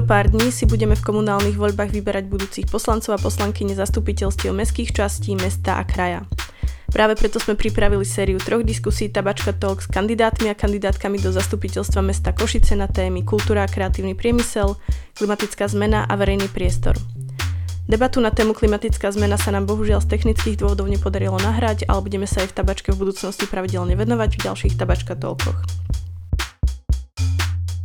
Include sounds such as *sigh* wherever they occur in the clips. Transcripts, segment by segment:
O pár dní si budeme v komunálnych voľbách vyberať budúcich poslancov a poslanky nezastupiteľstiev mestských častí, mesta a kraja. Práve preto sme pripravili sériu troch diskusí Tabačka Talk s kandidátmi a kandidátkami do zastupiteľstva mesta Košice na témy kultúra a kreatívny priemysel, klimatická zmena a verejný priestor. Debatu na tému klimatická zmena sa nám bohužiaľ z technických dôvodov nepodarilo nahrať, ale budeme sa aj v tabačke v budúcnosti pravidelne venovať v ďalších tabačka toľkoch.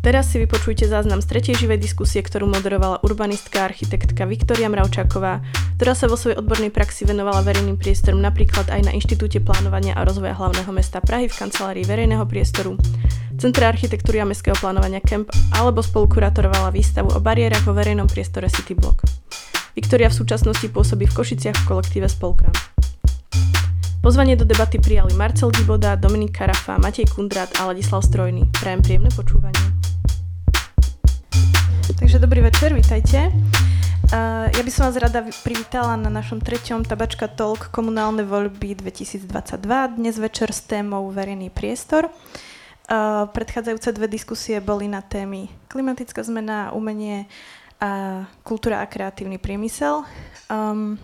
Teraz si vypočujte záznam z tretej živej diskusie, ktorú moderovala urbanistka a architektka Viktoria Mravčáková, ktorá sa vo svojej odbornej praxi venovala verejným priestorom napríklad aj na Inštitúte plánovania a rozvoja hlavného mesta Prahy v kancelárii verejného priestoru, Centre architektúry a mestského plánovania Camp alebo spolukurátorovala výstavu o bariérach vo verejnom priestore City Block. Viktoria v súčasnosti pôsobí v Košiciach v kolektíve Spolka. Pozvanie do debaty prijali Marcel Giboda, Dominik Karafa, Matej Kundrát a Ladislav Strojný. Prajem príjemné počúvanie. Takže dobrý večer, vítajte. Ja by som vás rada privítala na našom treťom Tabačka Talk komunálne voľby 2022, dnes večer s témou verejný priestor. Predchádzajúce dve diskusie boli na témy klimatická zmena, umenie a kultúra a kreatívny priemysel. Um,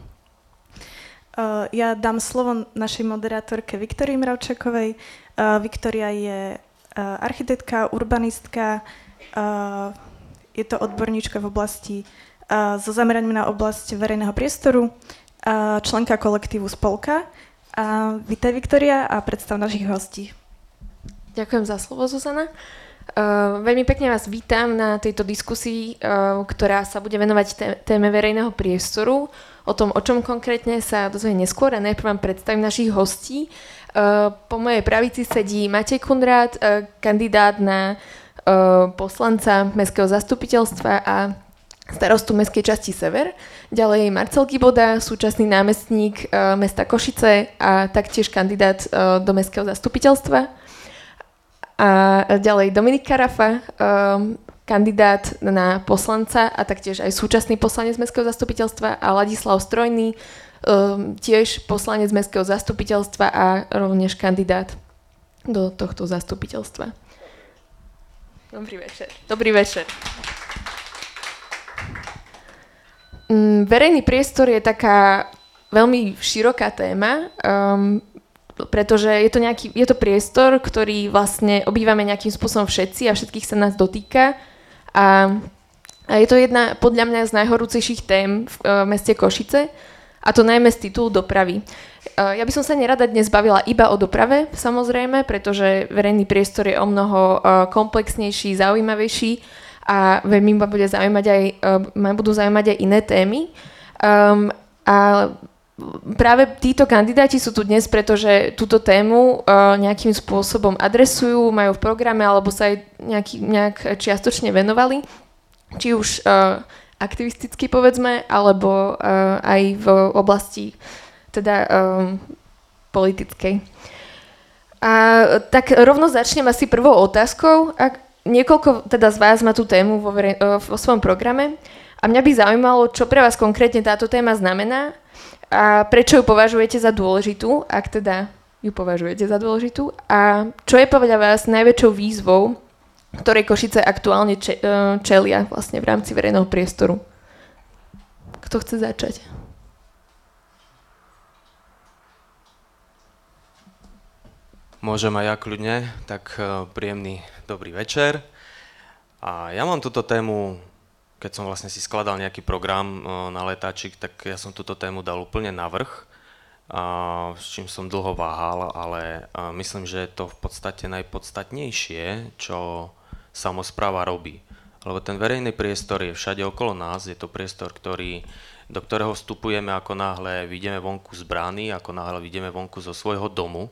ja dám slovo našej moderátorke Viktorii Mravčakovej. Uh, Viktoria je uh, architektka, urbanistka, je to odborníčka v oblasti so zameraním na oblasť verejného priestoru, členka kolektívu Spolka. Uh, vítaj Viktoria a predstav našich hostí. Ďakujem za slovo, Zuzana. Uh, veľmi pekne vás vítam na tejto diskusii, uh, ktorá sa bude venovať téme verejného priestoru. O tom, o čom konkrétne sa dozvie neskôr a najprv vám predstavím našich hostí. Uh, po mojej pravici sedí Matej Kundrát, uh, kandidát na Eh, poslanca Mestského zastupiteľstva a starostu Mestskej časti Sever. Ďalej Marcel Giboda, súčasný námestník mesta Košice a taktiež kandidát do Mestského zastupiteľstva. A ďalej Dominik Karafa, kandidát na poslanca a taktiež aj súčasný poslanec Mestského zastupiteľstva a Ladislav Strojný, um, tiež poslanec Mestského zastupiteľstva a rovnež kandidát do tohto zastupiteľstva. Dobrý večer. Dobrý večer. Mm, verejný priestor je taká veľmi široká téma, um, pretože je to, nejaký, je to priestor, ktorý vlastne obývame nejakým spôsobom všetci a všetkých sa nás dotýka. A, je to jedna podľa mňa z najhorúcejších tém v uh, meste Košice, a to najmä z titulu dopravy. Eh, ja by som sa nerada dnes bavila iba o doprave, samozrejme, pretože verejný priestor je o mnoho eh, komplexnejší, zaujímavejší a veľmi ma, bude zaujímať aj, ma budú zaujímať aj iné témy. Um, a práve títo kandidáti sú tu dnes, pretože túto tému uh, nejakým spôsobom adresujú, majú v programe alebo sa aj nejaký, nejak čiastočne venovali. Či už uh, aktivisticky povedzme, alebo uh, aj v oblasti teda um, politickej. A tak rovno začnem asi prvou otázkou. Ak niekoľko teda z vás má tú tému vo, vo svojom programe a mňa by zaujímalo, čo pre vás konkrétne táto téma znamená a prečo ju považujete za dôležitú, ak teda ju považujete za dôležitú a čo je podľa vás najväčšou výzvou, ktorej Košice aktuálne e, čelia vlastne v rámci verejného priestoru. Kto chce začať? Môžem aj ja kľudne, tak e, príjemný dobrý večer. A ja mám túto tému, keď som vlastne si skladal nejaký program e, na letáčik, tak ja som túto tému dal úplne na vrch, s čím som dlho váhal, ale e, myslím, že je to v podstate najpodstatnejšie, čo samozpráva robí. Lebo ten verejný priestor je všade okolo nás, je to priestor, ktorý, do ktorého vstupujeme ako náhle vidíme vonku z brány, ako náhle vidíme vonku zo svojho domu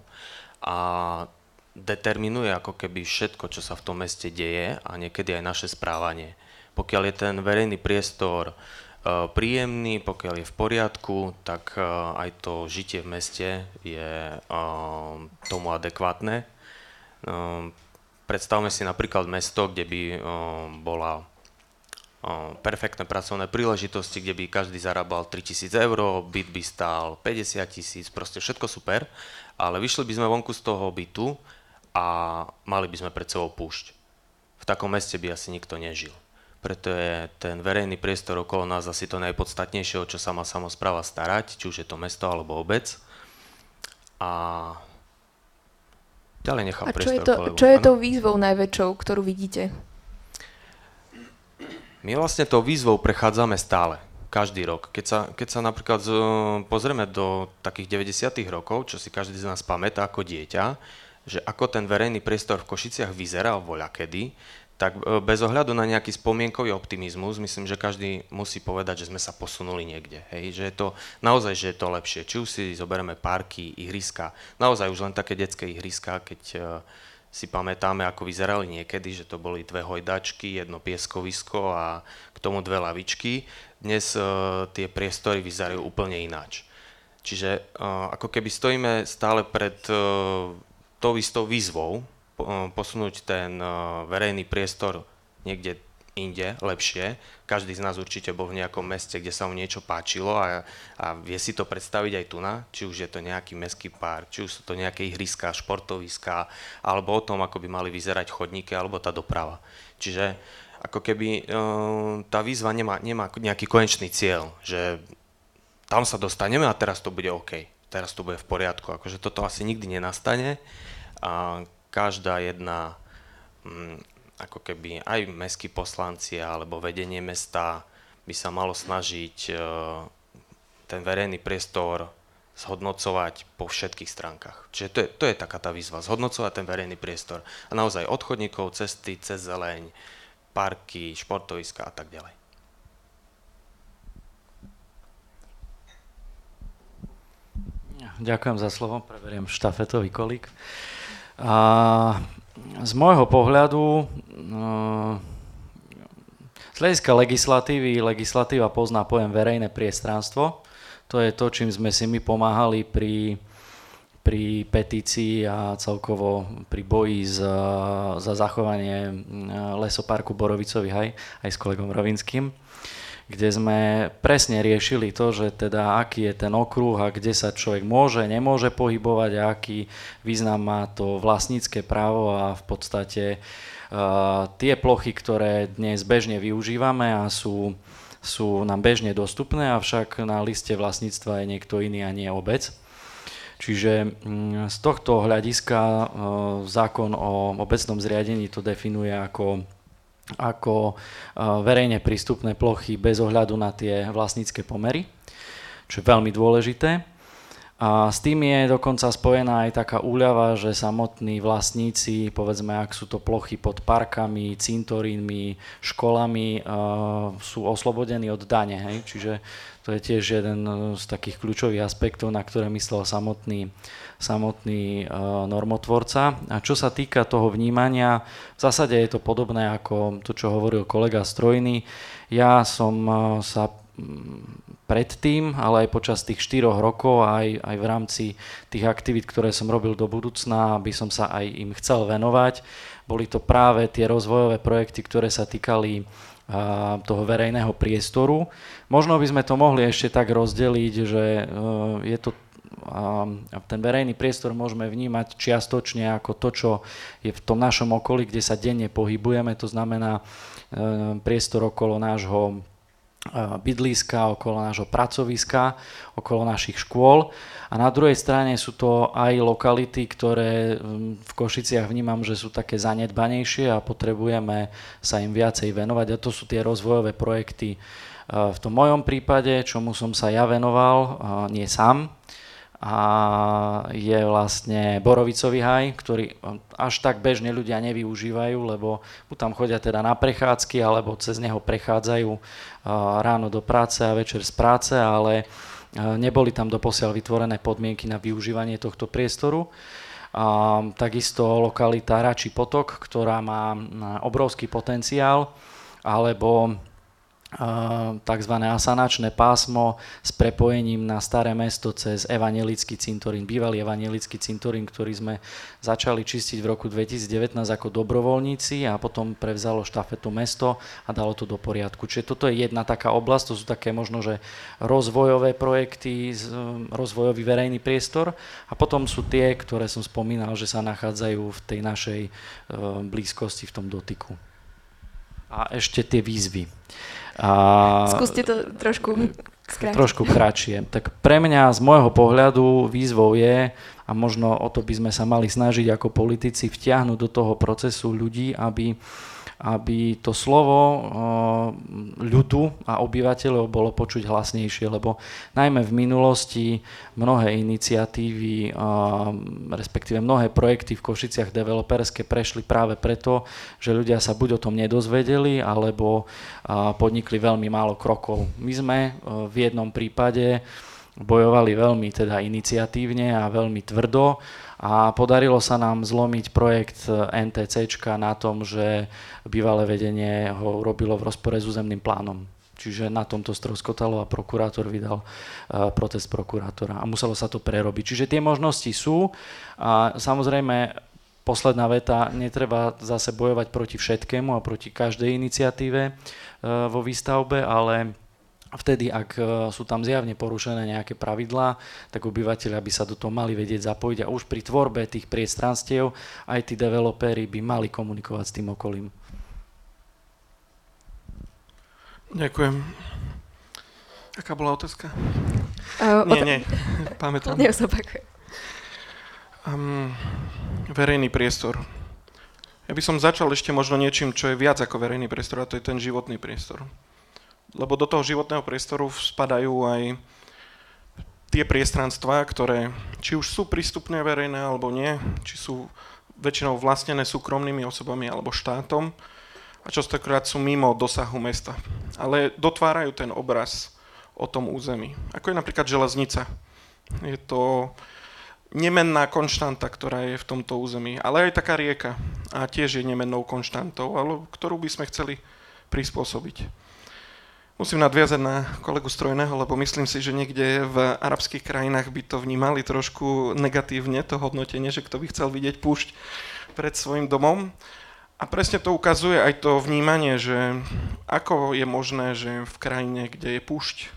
a determinuje ako keby všetko, čo sa v tom meste deje a niekedy aj naše správanie. Pokiaľ je ten verejný priestor e, príjemný, pokiaľ je v poriadku, tak e, aj to žitie v meste je e, tomu adekvátne. Predstavme si napríklad mesto, kde by bola perfektné pracovné príležitosti, kde by každý zarábal 3000 eur, byt by stál 50 tisíc, proste všetko super ale vyšli by sme vonku z toho bytu a mali by sme pred sebou púšť. V takom meste by asi nikto nežil. Preto je ten verejný priestor okolo nás asi to najpodstatnejšie, o čo sa má samozpráva starať, či už je to mesto alebo obec. A ďalej nechám A čo priestor je, to, kolegom. čo je tou výzvou najväčšou, ktorú vidíte? My vlastne tou výzvou prechádzame stále, každý rok. Keď sa, keď sa napríklad z, pozrieme do takých 90. rokov, čo si každý z nás pamätá ako dieťa, že ako ten verejný priestor v Košiciach vyzeral voľa kedy, tak e, bez ohľadu na nejaký spomienkový optimizmus, myslím, že každý musí povedať, že sme sa posunuli niekde. Hej? Že je to naozaj, že je to lepšie. Či už si zoberieme parky, ihriska, naozaj už len také detské ihriska, keď e, si pamätáme, ako vyzerali niekedy, že to boli dve hojdačky, jedno pieskovisko a k tomu dve lavičky. Dnes uh, tie priestory vyzerajú úplne ináč. Čiže uh, ako keby stojíme stále pred tou istou výzvou posunúť ten uh, verejný priestor niekde inde, lepšie. Každý z nás určite bol v nejakom meste, kde sa mu niečo páčilo a, a vie si to predstaviť aj tu na, či už je to nejaký mestský park, či už sú to nejaké ihriska, športoviská, alebo o tom, ako by mali vyzerať chodníky alebo tá doprava. Čiže ako keby uh, tá výzva nemá, nemá nejaký konečný cieľ, že tam sa dostaneme a teraz to bude OK, teraz to bude v poriadku. Akože toto asi nikdy nenastane a každá jedna mm, ako keby aj mestskí poslanci alebo vedenie mesta by sa malo snažiť e, ten verejný priestor zhodnocovať po všetkých stránkach. Čiže to je, to je taká tá výzva, zhodnocovať ten verejný priestor. A naozaj od chodníkov, cesty, cez zeleň, parky, športoviska a tak ďalej. Ďakujem za slovo, preberiem štafetový kolík. A z môjho pohľadu, no, z hľadiska legislatívy, legislatíva pozná pojem verejné priestranstvo. To je to, čím sme si my pomáhali pri, pri petícii a celkovo pri boji za, za zachovanie lesoparku Borovicovi aj, aj s kolegom Rovinským kde sme presne riešili to, že teda aký je ten okruh a kde sa človek môže, nemôže pohybovať a aký význam má to vlastnícke právo a v podstate uh, tie plochy, ktoré dnes bežne využívame a sú, sú nám bežne dostupné, avšak na liste vlastníctva je niekto iný a nie obec. Čiže z tohto hľadiska uh, zákon o obecnom zriadení to definuje ako ako verejne prístupné plochy bez ohľadu na tie vlastnícke pomery, čo je veľmi dôležité. A s tým je dokonca spojená aj taká úľava, že samotní vlastníci, povedzme, ak sú to plochy pod parkami, cintorínmi, školami, sú oslobodení od dane. Hej? Čiže to je tiež jeden z takých kľúčových aspektov, na ktoré myslel samotný samotný normotvorca. A čo sa týka toho vnímania, v zásade je to podobné ako to, čo hovoril kolega Strojný. Ja som sa predtým, ale aj počas tých 4 rokov, aj, aj v rámci tých aktivít, ktoré som robil do budúcna, aby som sa aj im chcel venovať. Boli to práve tie rozvojové projekty, ktoré sa týkali toho verejného priestoru. Možno by sme to mohli ešte tak rozdeliť, že je to ten verejný priestor môžeme vnímať čiastočne ako to, čo je v tom našom okolí, kde sa denne pohybujeme, to znamená e, priestor okolo nášho e, bydliska, okolo nášho pracoviska, okolo našich škôl. A na druhej strane sú to aj lokality, ktoré v Košiciach vnímam, že sú také zanedbanejšie a potrebujeme sa im viacej venovať. A to sú tie rozvojové projekty. E, v tom mojom prípade, čomu som sa ja venoval, nie sám, a je vlastne borovicový haj, ktorý až tak bežne ľudia nevyužívajú, lebo tam chodia teda na prechádzky, alebo cez neho prechádzajú ráno do práce a večer z práce, ale neboli tam doposiaľ vytvorené podmienky na využívanie tohto priestoru. A takisto lokalita Račí potok, ktorá má obrovský potenciál, alebo tzv. asanačné pásmo s prepojením na staré mesto cez evangelický cintorín, bývalý evangelický cintorín, ktorý sme začali čistiť v roku 2019 ako dobrovoľníci a potom prevzalo štafetu mesto a dalo to do poriadku. Čiže toto je jedna taká oblasť, to sú také možno, že rozvojové projekty, rozvojový verejný priestor a potom sú tie, ktoré som spomínal, že sa nachádzajú v tej našej blízkosti, v tom dotyku. a ešte tie výzvy. A, Skúste to trošku skrátiť. Trošku kratšie. Tak pre mňa z môjho pohľadu výzvou je, a možno o to by sme sa mali snažiť ako politici vtiahnuť do toho procesu ľudí, aby aby to slovo ľudu a obyvateľov bolo počuť hlasnejšie, lebo najmä v minulosti mnohé iniciatívy, respektíve mnohé projekty v Košiciach developerské prešli práve preto, že ľudia sa buď o tom nedozvedeli, alebo podnikli veľmi málo krokov. My sme v jednom prípade bojovali veľmi teda iniciatívne a veľmi tvrdo a podarilo sa nám zlomiť projekt NTC na tom, že bývalé vedenie ho robilo v rozpore s územným plánom. Čiže na tomto stroskotalo a prokurátor vydal uh, protest prokurátora a muselo sa to prerobiť. Čiže tie možnosti sú a samozrejme posledná veta, netreba zase bojovať proti všetkému a proti každej iniciatíve uh, vo výstavbe, ale vtedy, ak e, sú tam zjavne porušené nejaké pravidlá, tak obyvateľia by sa do toho mali vedieť zapojiť a už pri tvorbe tých priestranstiev aj tí developéri by mali komunikovať s tým okolím. Ďakujem. Aká bola otázka? Uh, nie, nie, pamätám. *laughs* Um, verejný priestor. Ja by som začal ešte možno niečím, čo je viac ako verejný priestor, a to je ten životný priestor lebo do toho životného priestoru spadajú aj tie priestranstvá, ktoré či už sú prístupné verejné alebo nie, či sú väčšinou vlastnené súkromnými osobami alebo štátom a častokrát sú mimo dosahu mesta. Ale dotvárajú ten obraz o tom území. Ako je napríklad železnica. Je to nemenná konštanta, ktorá je v tomto území, ale aj taká rieka a tiež je nemennou konštantou, ale ktorú by sme chceli prispôsobiť. Musím nadviazať na kolegu Strojného, lebo myslím si, že niekde v arabských krajinách by to vnímali trošku negatívne, to hodnotenie, že kto by chcel vidieť púšť pred svojim domom. A presne to ukazuje aj to vnímanie, že ako je možné, že v krajine, kde je púšť,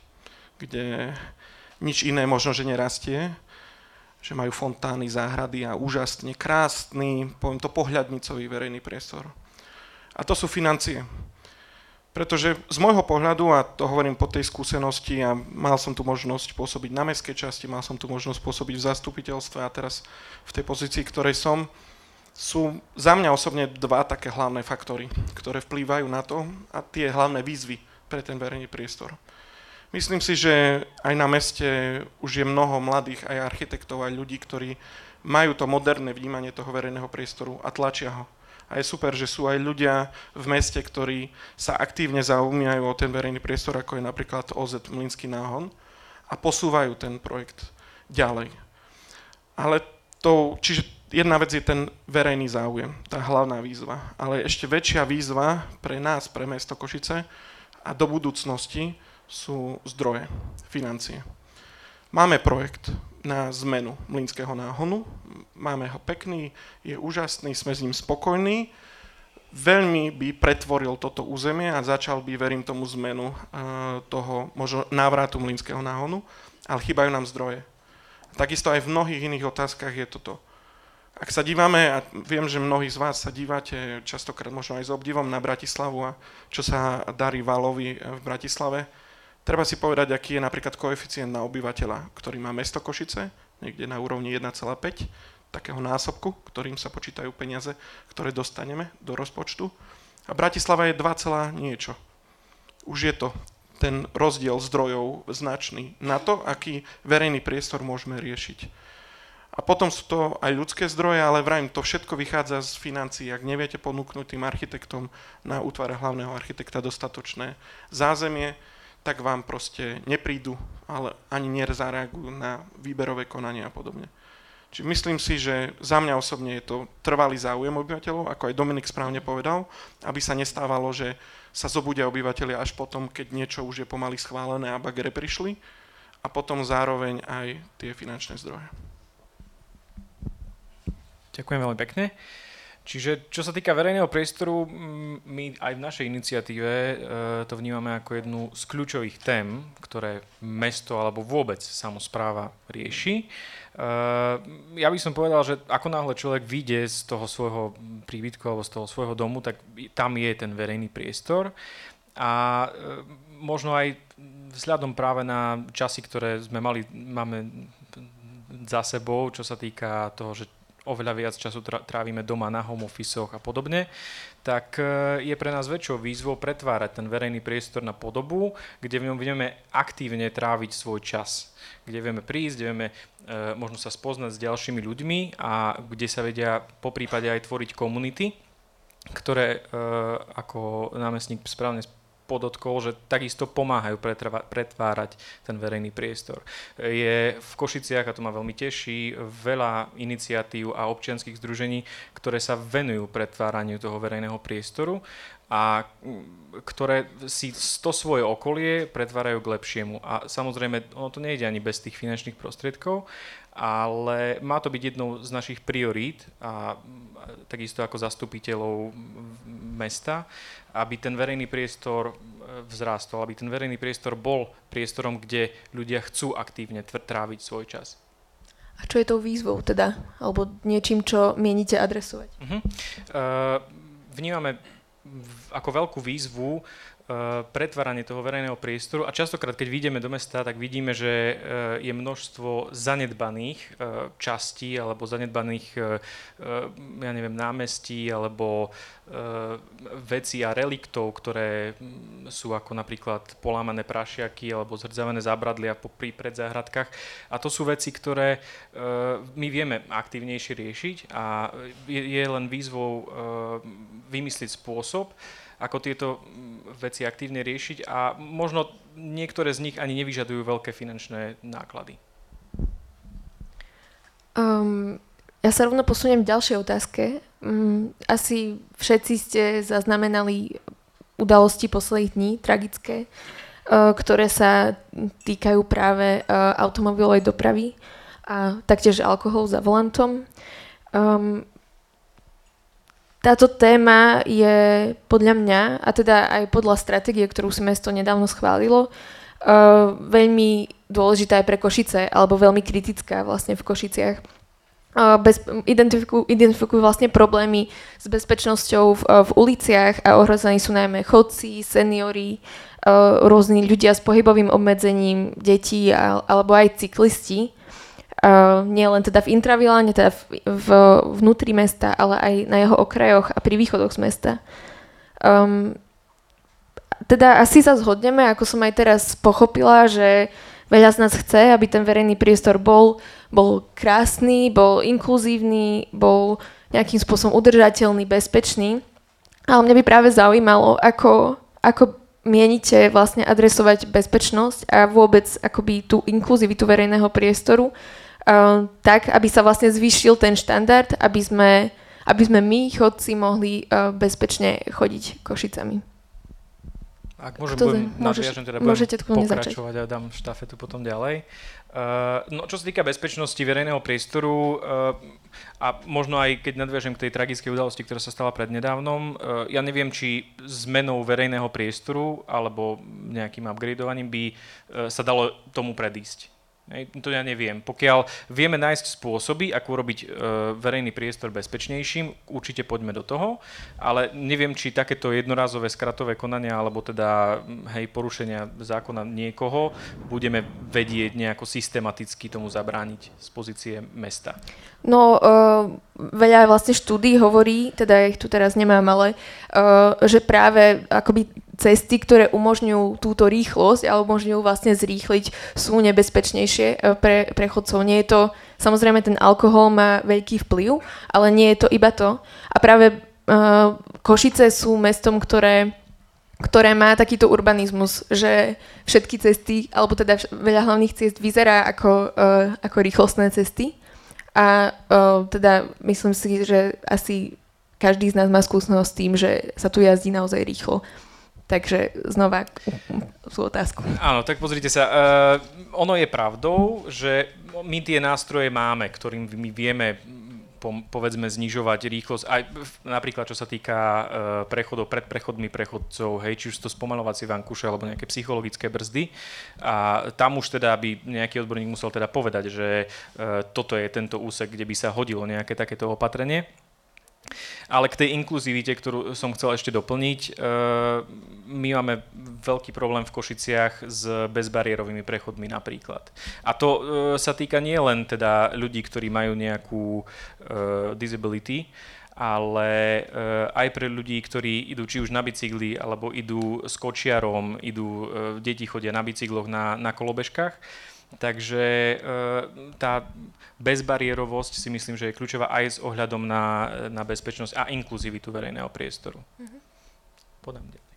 kde nič iné možno, že nerastie, že majú fontány, záhrady a úžasne krásny, poviem to, pohľadnicový verejný priestor. A to sú financie. Pretože z môjho pohľadu, a to hovorím po tej skúsenosti, a mal som tu možnosť pôsobiť na mestskej časti, mal som tu možnosť pôsobiť v zastupiteľstve a teraz v tej pozícii, ktorej som, sú za mňa osobne dva také hlavné faktory, ktoré vplývajú na to a tie hlavné výzvy pre ten verejný priestor. Myslím si, že aj na meste už je mnoho mladých aj architektov, aj ľudí, ktorí majú to moderné vnímanie toho verejného priestoru a tlačia ho a je super, že sú aj ľudia v meste, ktorí sa aktívne zaujímajú o ten verejný priestor, ako je napríklad OZ Mlinský náhon a posúvajú ten projekt ďalej. Ale to, čiže jedna vec je ten verejný záujem, tá hlavná výzva, ale ešte väčšia výzva pre nás, pre mesto Košice a do budúcnosti sú zdroje, financie. Máme projekt, na zmenu mlínskeho náhonu. Máme ho pekný, je úžasný, sme s ním spokojní. Veľmi by pretvoril toto územie a začal by, verím tomu, zmenu uh, toho možno návratu mlínskeho náhonu, ale chýbajú nám zdroje. Takisto aj v mnohých iných otázkach je toto. Ak sa dívame, a viem, že mnohí z vás sa dívate častokrát možno aj s obdivom na Bratislavu a čo sa darí Valovi v Bratislave, Treba si povedať, aký je napríklad koeficient na obyvateľa, ktorý má mesto Košice, niekde na úrovni 1,5, takého násobku, ktorým sa počítajú peniaze, ktoré dostaneme do rozpočtu. A Bratislava je 2, niečo. Už je to ten rozdiel zdrojov značný na to, aký verejný priestor môžeme riešiť. A potom sú to aj ľudské zdroje, ale vrajím, to všetko vychádza z financií. Ak neviete ponúknuť tým architektom na útvare hlavného architekta dostatočné zázemie, tak vám proste neprídu, ale ani nezareagujú na výberové konanie a podobne. Čiže myslím si, že za mňa osobne je to trvalý záujem obyvateľov, ako aj Dominik správne povedal, aby sa nestávalo, že sa zobudia obyvateľia až potom, keď niečo už je pomaly schválené a bagere prišli a potom zároveň aj tie finančné zdroje. Ďakujem veľmi pekne. Čiže čo sa týka verejného priestoru, my aj v našej iniciatíve e, to vnímame ako jednu z kľúčových tém, ktoré mesto alebo vôbec samozpráva rieši. E, ja by som povedal, že ako náhle človek vyjde z toho svojho príbytku alebo z toho svojho domu, tak tam je ten verejný priestor. A e, možno aj vzhľadom práve na časy, ktoré sme mali, máme za sebou, čo sa týka toho, že oveľa viac času trávime doma na home office a podobne, tak e, je pre nás väčšou výzvou pretvárať ten verejný priestor na podobu, kde v ňom budeme aktívne tráviť svoj čas. Kde vieme prísť, kde vieme e, možno sa spoznať s ďalšími ľuďmi a kde sa vedia po prípade aj tvoriť komunity, ktoré, e, ako námestník správne podotkol, že takisto pomáhajú pretvárať ten verejný priestor. Je v Košiciach, a to ma veľmi teší, veľa iniciatív a občianských združení, ktoré sa venujú pretváraniu toho verejného priestoru a ktoré si to svoje okolie pretvárajú k lepšiemu. A samozrejme, ono to nejde ani bez tých finančných prostriedkov, ale má to byť jednou z našich priorít a takisto ako zastupiteľov mesta, aby ten verejný priestor e, vzrástol, aby ten verejný priestor bol priestorom, kde ľudia chcú aktívne tráviť svoj čas. A čo je tou výzvou teda? Alebo niečím, čo mienite adresovať? Uh-huh. Uh, vnímame ako veľkú výzvu Eh, pretváranie toho verejného priestoru a častokrát, keď vidíme do mesta, tak vidíme, že eh, je množstvo zanedbaných eh, častí alebo zanedbaných, ja neviem, námestí alebo veci a reliktov, ktoré hm, sú ako napríklad polámané prašiaky alebo zhrdzavené zábradlia pri predzáhradkách. A to sú veci, ktoré my vieme aktívnejšie riešiť a je, len výzvou vymyslieť spôsob, ako tieto mm, veci aktívne riešiť a možno niektoré z nich ani nevyžadujú veľké finančné náklady. Um, ja sa rovno posuniem k ďalšej otázke. Um, asi všetci ste zaznamenali udalosti posledných dní, tragické, uh, ktoré sa týkajú práve uh, automobilovej dopravy a taktiež alkohol za volantom. Um, táto téma je podľa mňa, a teda aj podľa stratégie, ktorú si mesto nedávno schválilo, uh, veľmi dôležitá aj pre Košice, alebo veľmi kritická vlastne v Košiciach. Uh, bez, identifikujú, identifikujú vlastne problémy s bezpečnosťou v, v uliciach a ohrození sú najmä chodci, seniory, uh, rôzni ľudia s pohybovým obmedzením, detí a, alebo aj cyklisti. Uh, nie len teda v intraviláne, teda v, v, vnútri mesta, ale aj na jeho okrajoch a pri východoch z mesta. Um, teda asi sa zhodneme, ako som aj teraz pochopila, že veľa z nás chce, aby ten verejný priestor bol, bol krásny, bol inkluzívny, bol nejakým spôsobom udržateľný, bezpečný. Ale mňa by práve zaujímalo, ako, ako mienite vlastne adresovať bezpečnosť a vôbec akoby tú inkluzivitu verejného priestoru Ehm, tak, aby sa vlastne zvýšil ten štandard, aby sme, aby sme my, chodci, mohli uh, bezpečne chodiť košicami. Ak môžem, Kto budem, nadviažem, teda môžete pokračovať začať. a dám štafetu potom ďalej. Uh, no, čo sa týka bezpečnosti verejného priestoru uh, a možno aj keď nadviažem k tej tragickej udalosti, ktorá sa stala prednedávnom, uh, ja neviem, či zmenou verejného priestoru alebo nejakým upgradeovaním by uh, sa dalo tomu predísť. To ja neviem. Pokiaľ vieme nájsť spôsoby, ako urobiť e, verejný priestor bezpečnejším, určite poďme do toho, ale neviem, či takéto jednorázové skratové konania alebo teda hej, porušenia zákona niekoho budeme vedieť nejako systematicky tomu zabrániť z pozície mesta. No, uh, veľa vlastne štúdí hovorí, teda ja ich tu teraz nemám, ale uh, že práve akoby cesty, ktoré umožňujú túto rýchlosť a umožňujú vlastne zrýchliť, sú nebezpečnejšie e, pre, pre. Nie je to, samozrejme ten alkohol má veľký vplyv, ale nie je to iba to. A práve uh, Košice sú mestom, ktoré ktoré má takýto urbanizmus, že všetky cesty, alebo teda veľa hlavných ciest vyzerá ako, uh, ako rýchlostné cesty. A uh, teda myslím si, že asi každý z nás má skúsenosť s tým, že sa tu jazdí naozaj rýchlo. Takže znova sú otázku. Áno, tak pozrite sa. Uh, ono je pravdou, že my tie nástroje máme, ktorým my vieme povedzme znižovať rýchlosť, aj napríklad čo sa týka uh, prechodov pred prechodmi prechodcov, hej, či už to spomalovacie vankúše alebo nejaké psychologické brzdy. A tam už teda by nejaký odborník musel teda povedať, že uh, toto je tento úsek, kde by sa hodilo nejaké takéto opatrenie. Ale k tej inkluzivite, ktorú som chcel ešte doplniť, e, my máme veľký problém v Košiciach s bezbariérovými prechodmi napríklad. A to e, sa týka nie len teda ľudí, ktorí majú nejakú e, disability, ale aj pre ľudí, ktorí idú či už na bicykli, alebo idú s kočiarom, idú, deti chodia na bicykloch, na, na kolobežkách. Takže tá bezbariérovosť si myslím, že je kľúčová aj s ohľadom na, na bezpečnosť a inkluzivitu verejného priestoru. Mm-hmm. Podám ďalej.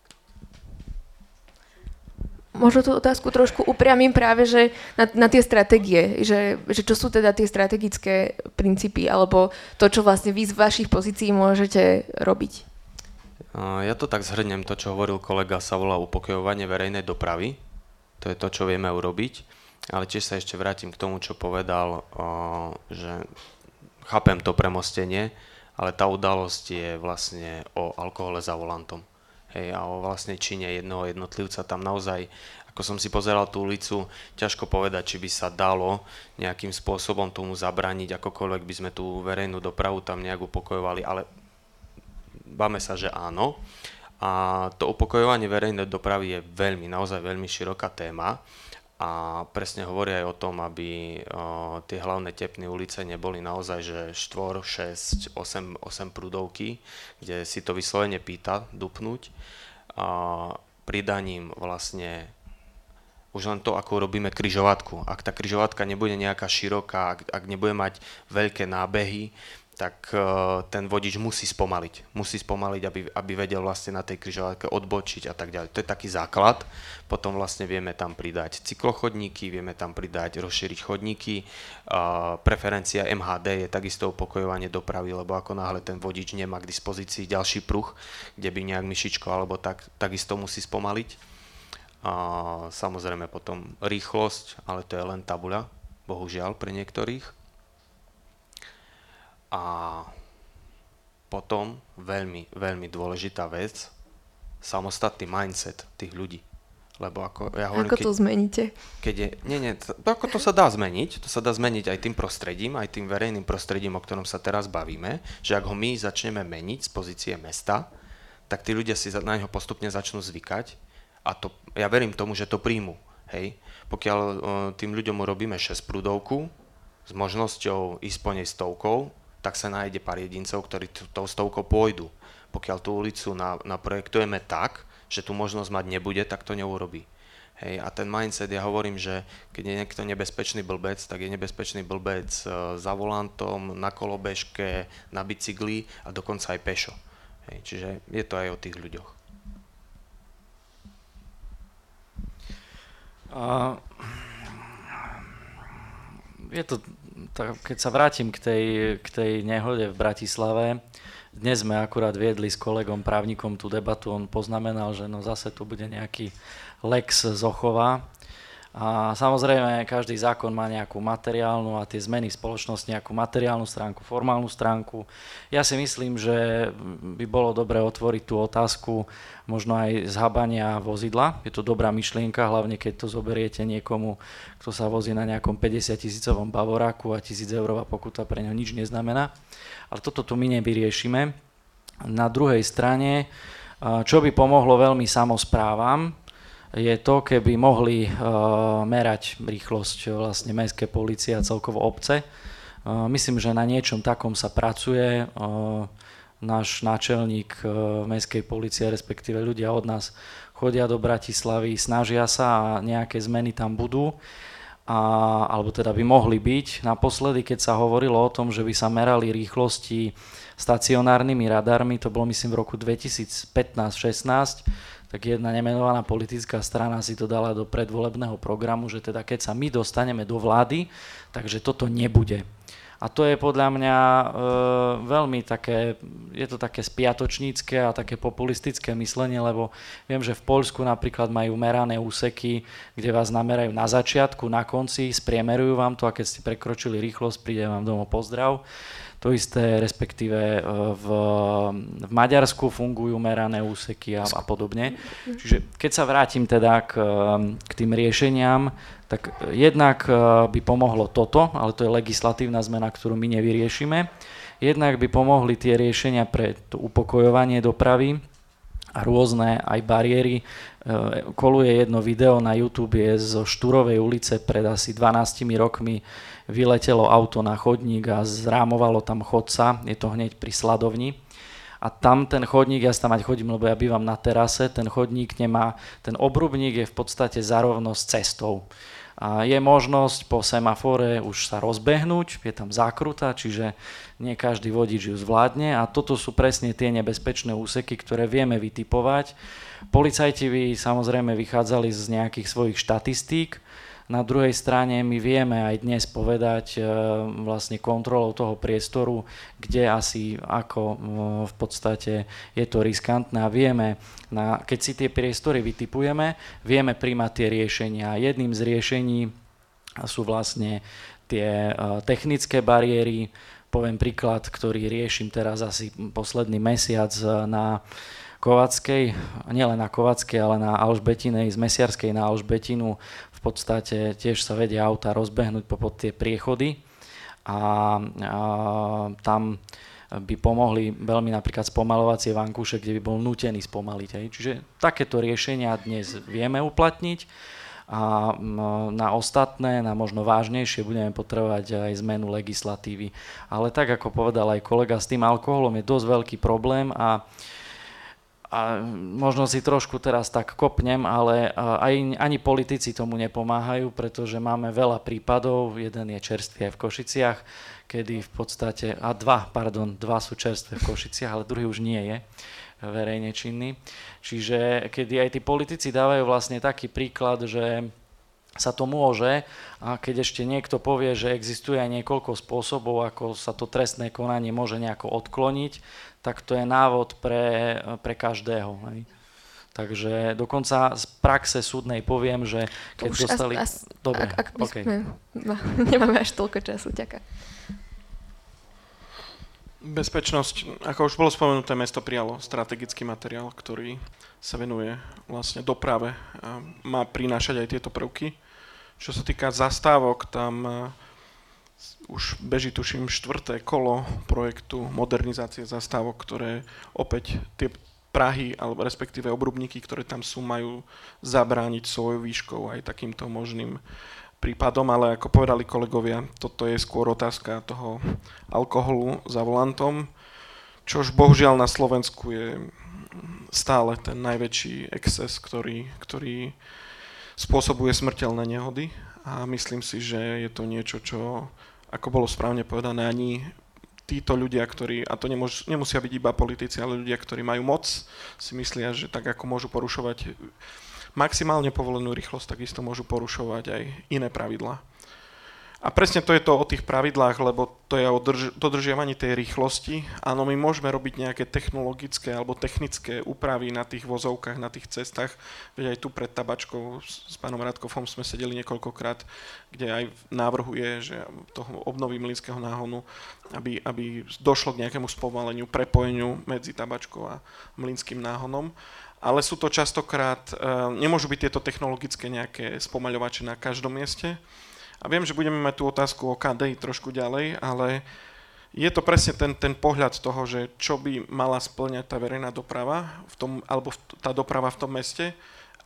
Možno tú otázku trošku upriamím práve, že na, na tie stratégie, že, že čo sú teda tie strategické princípy, alebo to, čo vlastne vy z vašich pozícií môžete robiť. Ja to tak zhrnem, to, čo hovoril kolega, sa volá upokojovanie verejnej dopravy. To je to, čo vieme urobiť. Ale tiež sa ešte vrátim k tomu, čo povedal, že chápem to premostenie, ale tá udalosť je vlastne o alkohole za volantom. Hej, a o vlastne čine jednoho jednotlivca tam naozaj, ako som si pozeral tú ulicu, ťažko povedať, či by sa dalo nejakým spôsobom tomu zabraniť, akokoľvek by sme tú verejnú dopravu tam nejak upokojovali, ale báme sa, že áno. A to upokojovanie verejnej dopravy je veľmi, naozaj veľmi široká téma a presne hovoria aj o tom, aby o, tie hlavné tepné ulice neboli naozaj že 4, 6, 8, 8 prúdovky, kde si to vyslovene pýta dupnúť. A pridaním vlastne už len to, ako robíme kryžovatku. Ak tá kryžovatka nebude nejaká široká, ak, ak nebude mať veľké nábehy, tak uh, ten vodič musí spomaliť. Musí spomaliť, aby, aby vedel vlastne na tej križovatke odbočiť a tak ďalej. To je taký základ. Potom vlastne vieme tam pridať cyklochodníky, vieme tam pridať, rozšíriť chodníky. Uh, preferencia MHD je takisto upokojovanie dopravy, lebo ako náhle ten vodič nemá k dispozícii ďalší pruh, kde by nejak myšičko alebo tak, takisto musí spomaliť. Uh, samozrejme potom rýchlosť, ale to je len tabuľa, bohužiaľ pre niektorých a potom veľmi, veľmi dôležitá vec, samostatný mindset tých ľudí. Lebo ako ja hovorím, ako to keď, zmeníte? Keď je, nie, nie, to, ako to sa dá zmeniť, to sa dá zmeniť aj tým prostredím, aj tým verejným prostredím, o ktorom sa teraz bavíme, že ak ho my začneme meniť z pozície mesta, tak tí ľudia si na neho postupne začnú zvykať a to, ja verím tomu, že to príjmu. Hej? Pokiaľ tým ľuďom urobíme 6 prúdovku s možnosťou ísť po nej stovkou, tak sa nájde pár jedincov, ktorí tou stovkou pôjdu. Pokiaľ tú ulicu na, naprojektujeme tak, že tu možnosť mať nebude, tak to neurobí. Hej, a ten mindset, ja hovorím, že keď je niekto nebezpečný blbec, tak je nebezpečný blbec e, za volantom, na kolobežke, na bicykli a dokonca aj pešo. Hej, čiže je to aj o tých ľuďoch. Uh, je to tak keď sa vrátim k tej, k tej nehode v Bratislave, dnes sme akurát viedli s kolegom právnikom tú debatu, on poznamenal, že no zase tu bude nejaký lex Zochova, a samozrejme, každý zákon má nejakú materiálnu a tie zmeny spoločnosti nejakú materiálnu stránku, formálnu stránku. Ja si myslím, že by bolo dobre otvoriť tú otázku možno aj zhabania vozidla. Je to dobrá myšlienka, hlavne keď to zoberiete niekomu, kto sa vozí na nejakom 50 tisícovom bavoráku a 1000 eurová pokuta pre ňo nič neznamená. Ale toto tu my nevyriešime. Na druhej strane, čo by pomohlo veľmi samozprávam, je to, keby mohli uh, merať rýchlosť eh, vlastne mestské policie a celkovo obce. Uh, myslím, že na niečom takom sa pracuje. Náš náčelník mestskej policie, respektíve ľudia od nás chodia do Bratislavy, snažia sa a nejaké zmeny tam budú. A, alebo teda by mohli byť. Naposledy, keď sa hovorilo o tom, že by sa merali rýchlosti stacionárnymi radarmi, to bolo myslím v roku 2015-16, tak jedna nemenovaná politická strana si to dala do predvolebného programu, že teda keď sa my dostaneme do vlády, takže toto nebude. A to je podľa mňa e, veľmi také, je to také spiatočnícke a také populistické myslenie, lebo viem, že v Poľsku napríklad majú merané úseky, kde vás namerajú na začiatku, na konci, spriemerujú vám to a keď ste prekročili rýchlosť, príde vám domov pozdrav. To isté, respektíve e, v, v Maďarsku fungujú merané úseky a, a podobne. Čiže keď sa vrátim teda k, k tým riešeniam, tak jednak e, by pomohlo toto, ale to je legislatívna zmena, ktorú my nevyriešime. Jednak by pomohli tie riešenia pre to upokojovanie dopravy a rôzne aj bariéry. E, koluje jedno video na YouTube je zo Štúrovej ulice pred asi 12 rokmi vyletelo auto na chodník a zrámovalo tam chodca, je to hneď pri sladovni. A tam ten chodník, ja tam mať chodím, lebo ja bývam na terase, ten chodník nemá, ten obrubník je v podstate zarovno s cestou. A je možnosť po semafore už sa rozbehnúť, je tam zákruta, čiže nie každý vodič ju zvládne a toto sú presne tie nebezpečné úseky, ktoré vieme vytipovať. Policajti by samozrejme vychádzali z nejakých svojich štatistík, na druhej strane my vieme aj dnes povedať e, vlastne kontrolou toho priestoru, kde asi ako e, v podstate je to riskantné. A vieme, na, keď si tie priestory vytipujeme, vieme príjmať tie riešenia. Jedným z riešení sú vlastne tie e, technické bariéry, poviem príklad, ktorý riešim teraz asi posledný mesiac na Kovackej, nielen na Kovackej, ale na Alžbetinej, z Mesiarskej na Alžbetinu podstate tiež sa vedia auta rozbehnúť po tie priechody a, a tam by pomohli veľmi napríklad spomalovacie vankúše, kde by bol nutený spomaliť. Hej. Čiže takéto riešenia dnes vieme uplatniť a na ostatné, na možno vážnejšie budeme potrebovať aj zmenu legislatívy. Ale tak ako povedal aj kolega, s tým alkoholom je dosť veľký problém a a možno si trošku teraz tak kopnem, ale aj, ani politici tomu nepomáhajú, pretože máme veľa prípadov, jeden je čerstvý aj v Košiciach, kedy v podstate, a dva, pardon, dva sú čerstvé v Košiciach, ale druhý už nie je verejne činný. Čiže kedy aj tí politici dávajú vlastne taký príklad, že sa to môže a keď ešte niekto povie, že existuje aj niekoľko spôsobov, ako sa to trestné konanie môže nejako odkloniť, tak to je návod pre, pre každého. Hej. Takže dokonca z praxe súdnej poviem, že keď Už dostali... As, as, Dobre, ak, ak by okay. sme... No, *laughs* nemáme až toľko času, ďakujem. Bezpečnosť, ako už bolo spomenuté, mesto prijalo strategický materiál, ktorý sa venuje vlastne doprave a má prinášať aj tieto prvky. Čo sa týka zastávok, tam už beží tuším štvrté kolo projektu modernizácie zastávok, ktoré opäť tie Prahy, alebo respektíve obrubníky, ktoré tam sú, majú zabrániť svojou výškou aj takýmto možným prípadom, ale ako povedali kolegovia, toto je skôr otázka toho alkoholu za volantom, čož bohužiaľ na Slovensku je stále ten najväčší exces, ktorý, ktorý spôsobuje smrteľné nehody. A myslím si, že je to niečo, čo ako bolo správne povedané, ani títo ľudia, ktorí, a to nemôž, nemusia byť iba politici, ale ľudia, ktorí majú moc, si myslia, že tak ako môžu porušovať maximálne povolenú rýchlosť, takisto môžu porušovať aj iné pravidlá. A presne to je to o tých pravidlách, lebo to je o drž- dodržiavaní tej rýchlosti. Áno, my môžeme robiť nejaké technologické alebo technické úpravy na tých vozovkách, na tých cestách. Veď aj tu pred tabačkou s, pánom Radkovom sme sedeli niekoľkokrát, kde aj návrhu je, že toho obnovy mlinského náhonu, aby, aby došlo k nejakému spomaleniu, prepojeniu medzi tabačkou a mlinským náhonom ale sú to častokrát, e, nemôžu byť tieto technologické nejaké spomaľovače na každom mieste, a viem, že budeme mať tú otázku o KDI trošku ďalej, ale je to presne ten, ten pohľad toho, že čo by mala splňať tá verejná doprava v tom, alebo tá doprava v tom meste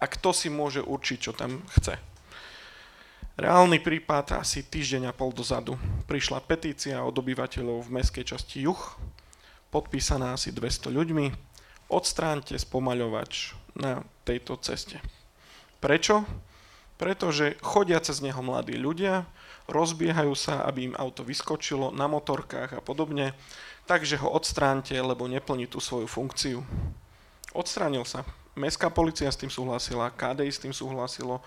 a kto si môže určiť, čo tam chce. Reálny prípad asi týždeň a pol dozadu. Prišla petícia od obyvateľov v mestskej časti Juh, podpísaná asi 200 ľuďmi. Odstránte spomaľovač na tejto ceste. Prečo? Pretože chodia cez neho mladí ľudia, rozbiehajú sa, aby im auto vyskočilo na motorkách a podobne, takže ho odstránte, lebo neplní tú svoju funkciu. Odstránil sa. Mestská policia s tým súhlasila, KDI s tým súhlasilo,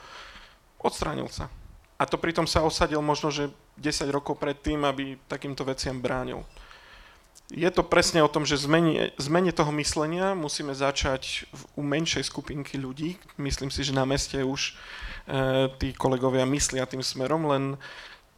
odstránil sa. A to pritom sa osadil možno, že 10 rokov predtým, aby takýmto veciam bránil. Je to presne o tom, že zmene, zmene toho myslenia musíme začať v, u menšej skupinky ľudí. Myslím si, že na meste už tí kolegovia myslia tým smerom, len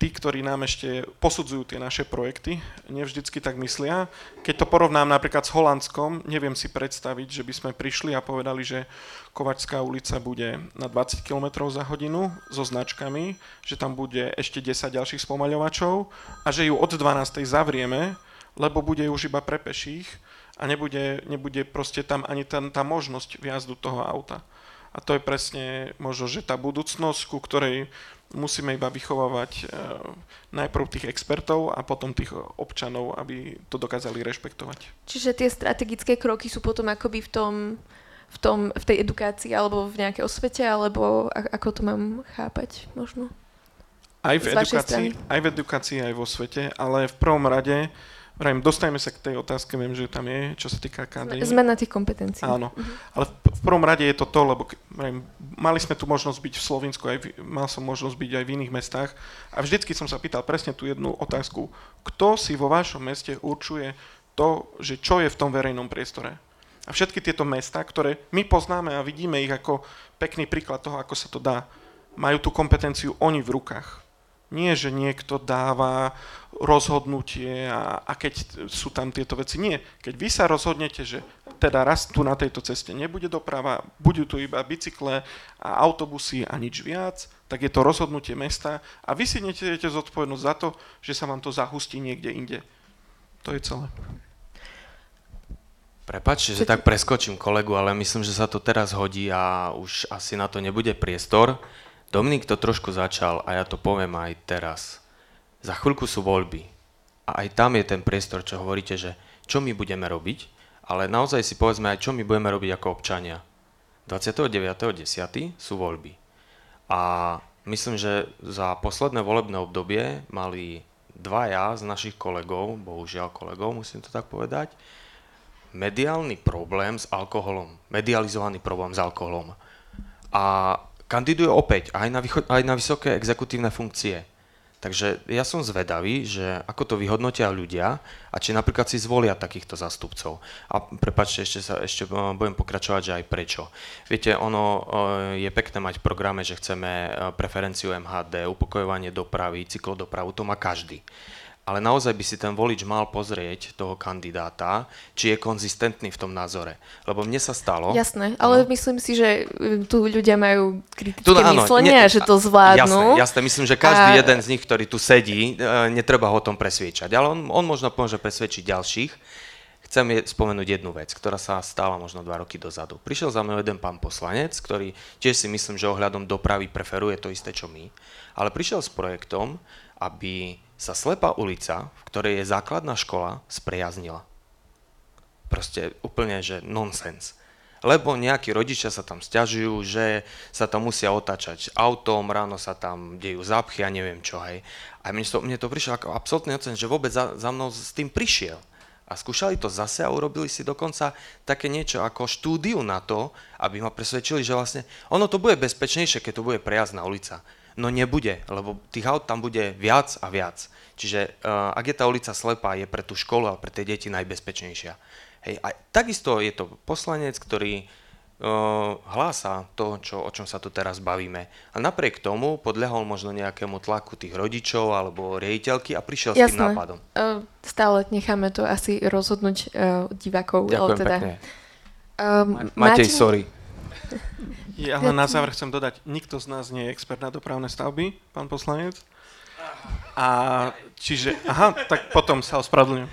tí, ktorí nám ešte posudzujú tie naše projekty, nevždycky tak myslia. Keď to porovnám napríklad s Holandskom, neviem si predstaviť, že by sme prišli a povedali, že Kovačská ulica bude na 20 km za hodinu so značkami, že tam bude ešte 10 ďalších spomaľovačov a že ju od 12. zavrieme, lebo bude už iba pre peších a nebude, nebude proste tam ani tá, tá možnosť viazdu toho auta. A to je presne možno, že tá budúcnosť, ku ktorej musíme iba vychovávať e, najprv tých expertov a potom tých občanov, aby to dokázali rešpektovať. Čiže tie strategické kroky sú potom akoby v tom, v, tom, v tej edukácii alebo v nejakej osvete, alebo ako to mám chápať možno? Aj v, edukácii, aj v edukácii, aj vo svete, ale v prvom rade Vrajím, dostajeme sa k tej otázke, viem, že tam je, čo sa týka akadémie. Zmena tých kompetencií. Áno, uh-huh. ale v, v prvom rade je to to, lebo vrajím, mali sme tu možnosť byť v Slovensku, aj v, mal som možnosť byť aj v iných mestách a vždycky som sa pýtal presne tú jednu otázku. Kto si vo vašom meste určuje to, že čo je v tom verejnom priestore? A všetky tieto mesta, ktoré my poznáme a vidíme ich ako pekný príklad toho, ako sa to dá, majú tú kompetenciu oni v rukách. Nie, že niekto dáva rozhodnutie a, a keď sú tam tieto veci. Nie. Keď vy sa rozhodnete, že teda raz tu na tejto ceste nebude doprava, budú tu iba bicykle a autobusy a nič viac, tak je to rozhodnutie mesta a vy si netiete zodpovednosť za to, že sa vám to zahustí niekde inde. To je celé. Prepačte, že tak preskočím kolegu, ale myslím, že sa to teraz hodí a už asi na to nebude priestor. Dominik to trošku začal a ja to poviem aj teraz. Za chvíľku sú voľby. A aj tam je ten priestor, čo hovoríte, že čo my budeme robiť, ale naozaj si povedzme aj, čo my budeme robiť ako občania. 29.10. sú voľby. A myslím, že za posledné volebné obdobie mali dvaja z našich kolegov, bohužiaľ kolegov, musím to tak povedať, mediálny problém s alkoholom, medializovaný problém s alkoholom. A kandiduje opäť aj na, aj na vysoké exekutívne funkcie. Takže ja som zvedavý, že ako to vyhodnotia ľudia a či napríklad si zvolia takýchto zastupcov. A prepačte, ešte, sa, ešte eh, budem pokračovať, že aj prečo. Viete, ono eh, je pekné mať v programe, že chceme eh, preferenciu MHD, upokojovanie dopravy, cyklodopravu, to má každý ale naozaj by si ten volič mal pozrieť toho kandidáta, či je konzistentný v tom názore. Lebo mne sa stalo... Jasné, ale no. myslím si, že e, tu ľudia majú kritické tu, áno, myslenie, ne, že to zvládnu. Jasné, jasné, myslím, že každý a... jeden z nich, ktorý tu sedí, e, netreba ho o tom presviečať. Ale on, on možno pomôže presvedčiť ďalších. Chcem spomenúť jednu vec, ktorá sa stala možno dva roky dozadu. Prišiel za mnou jeden pán poslanec, ktorý tiež si myslím, že ohľadom dopravy preferuje to isté, čo my, ale prišiel s projektom, aby sa slepá ulica, v ktorej je základná škola, spriaznila. Proste úplne, že nonsens. Lebo nejakí rodičia sa tam stiažujú, že sa tam musia otáčať autom, ráno sa tam dejú zápchy a neviem čo, hej. A mne to, mne to prišlo ako absolútny ocen, že vôbec za, za mnou s tým prišiel. A skúšali to zase a urobili si dokonca také niečo ako štúdiu na to, aby ma presvedčili, že vlastne ono to bude bezpečnejšie, keď to bude prejazdná ulica. No nebude, lebo tých aut tam bude viac a viac. Čiže uh, ak je tá ulica slepá, je pre tú školu a pre tie deti najbezpečnejšia. Hej, a takisto je to poslanec, ktorý uh, hlása to, čo, o čom sa tu teraz bavíme. A napriek tomu podľahol možno nejakému tlaku tých rodičov alebo riaditeľky a prišiel Jasné. s tým nápadom. Uh, stále necháme to asi rozhodnúť uh, divákov. Ďakujem teda. pekne. Um, Matej, máte... sorry. *laughs* Ja len na záver chcem dodať, nikto z nás nie je expert na dopravné stavby, pán poslanec. A čiže, aha, tak potom sa ospravedlňujem.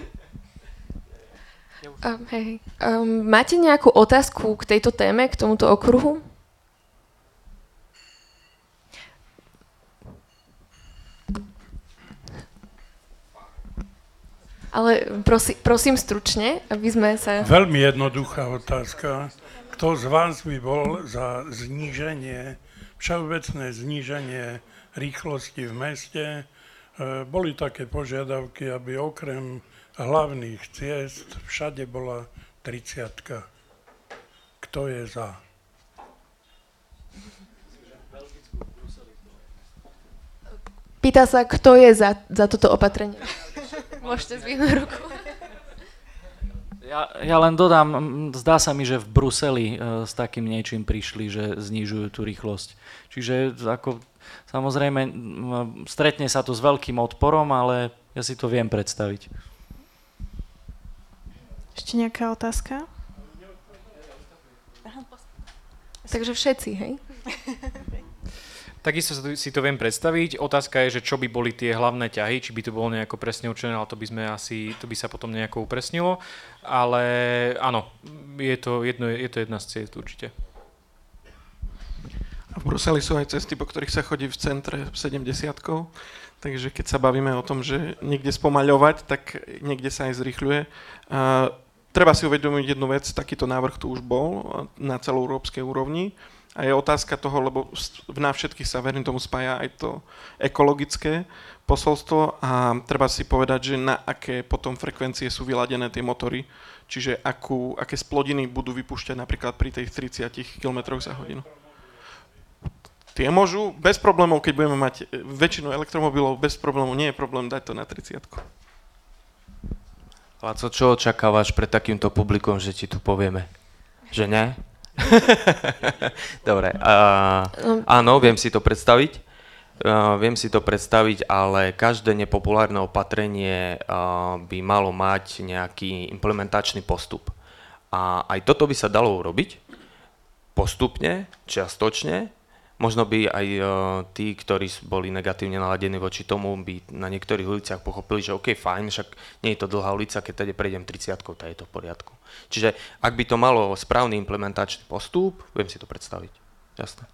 Um, hej. Um, máte nejakú otázku k tejto téme, k tomuto okruhu? Ale prosi, prosím stručne, aby sme sa... Veľmi jednoduchá otázka. Kto z vás by bol za zníženie, všeobecné zníženie rýchlosti v meste? E, boli také požiadavky, aby okrem hlavných ciest všade bola 30. Kto je za? pýta sa, kto je za, za toto opatrenie. Môžete zvihnúť ruku. Ja, ja len dodám, zdá sa mi, že v Bruseli uh, s takým niečím prišli, že znižujú tú rýchlosť. Čiže ako, samozrejme, stretne sa to s veľkým odporom, ale ja si to viem predstaviť. Ešte nejaká otázka? Takže všetci, hej? *laughs* Takisto si to viem predstaviť. Otázka je, že čo by boli tie hlavné ťahy, či by to bolo nejako presne určené, ale to by sme asi, to by sa potom nejako upresnilo. Ale áno, je to, jedno, je to jedna z ciest určite. V Bruseli sú aj cesty, po ktorých sa chodí v centre 70 takže keď sa bavíme o tom, že niekde spomaľovať, tak niekde sa aj zrychľuje. A treba si uvedomiť jednu vec, takýto návrh tu už bol na celoeurópskej úrovni a je otázka toho, lebo nás všetkých sa verím tomu spája aj to ekologické posolstvo a treba si povedať, že na aké potom frekvencie sú vyladené tie motory, čiže akú, aké splodiny budú vypúšťať napríklad pri tej 30 km za hodinu. Tie môžu bez problémov, keď budeme mať väčšinu elektromobilov, bez problémov, nie je problém dať to na 30. Laco, čo očakávaš pred takýmto publikom, že ti tu povieme? Že ne? *laughs* Dobre, uh, áno, viem si to predstaviť. Uh, viem si to predstaviť, ale každé nepopulárne opatrenie uh, by malo mať nejaký implementačný postup. A aj toto by sa dalo urobiť postupne, čiastočne, Možno by aj uh, tí, ktorí boli negatívne naladení voči tomu, by na niektorých uliciach pochopili, že OK, fajn, však nie je to dlhá ulica, keď tady prejdem 30 tak je to v poriadku. Čiže ak by to malo správny implementačný postup, viem si to predstaviť. Jasné.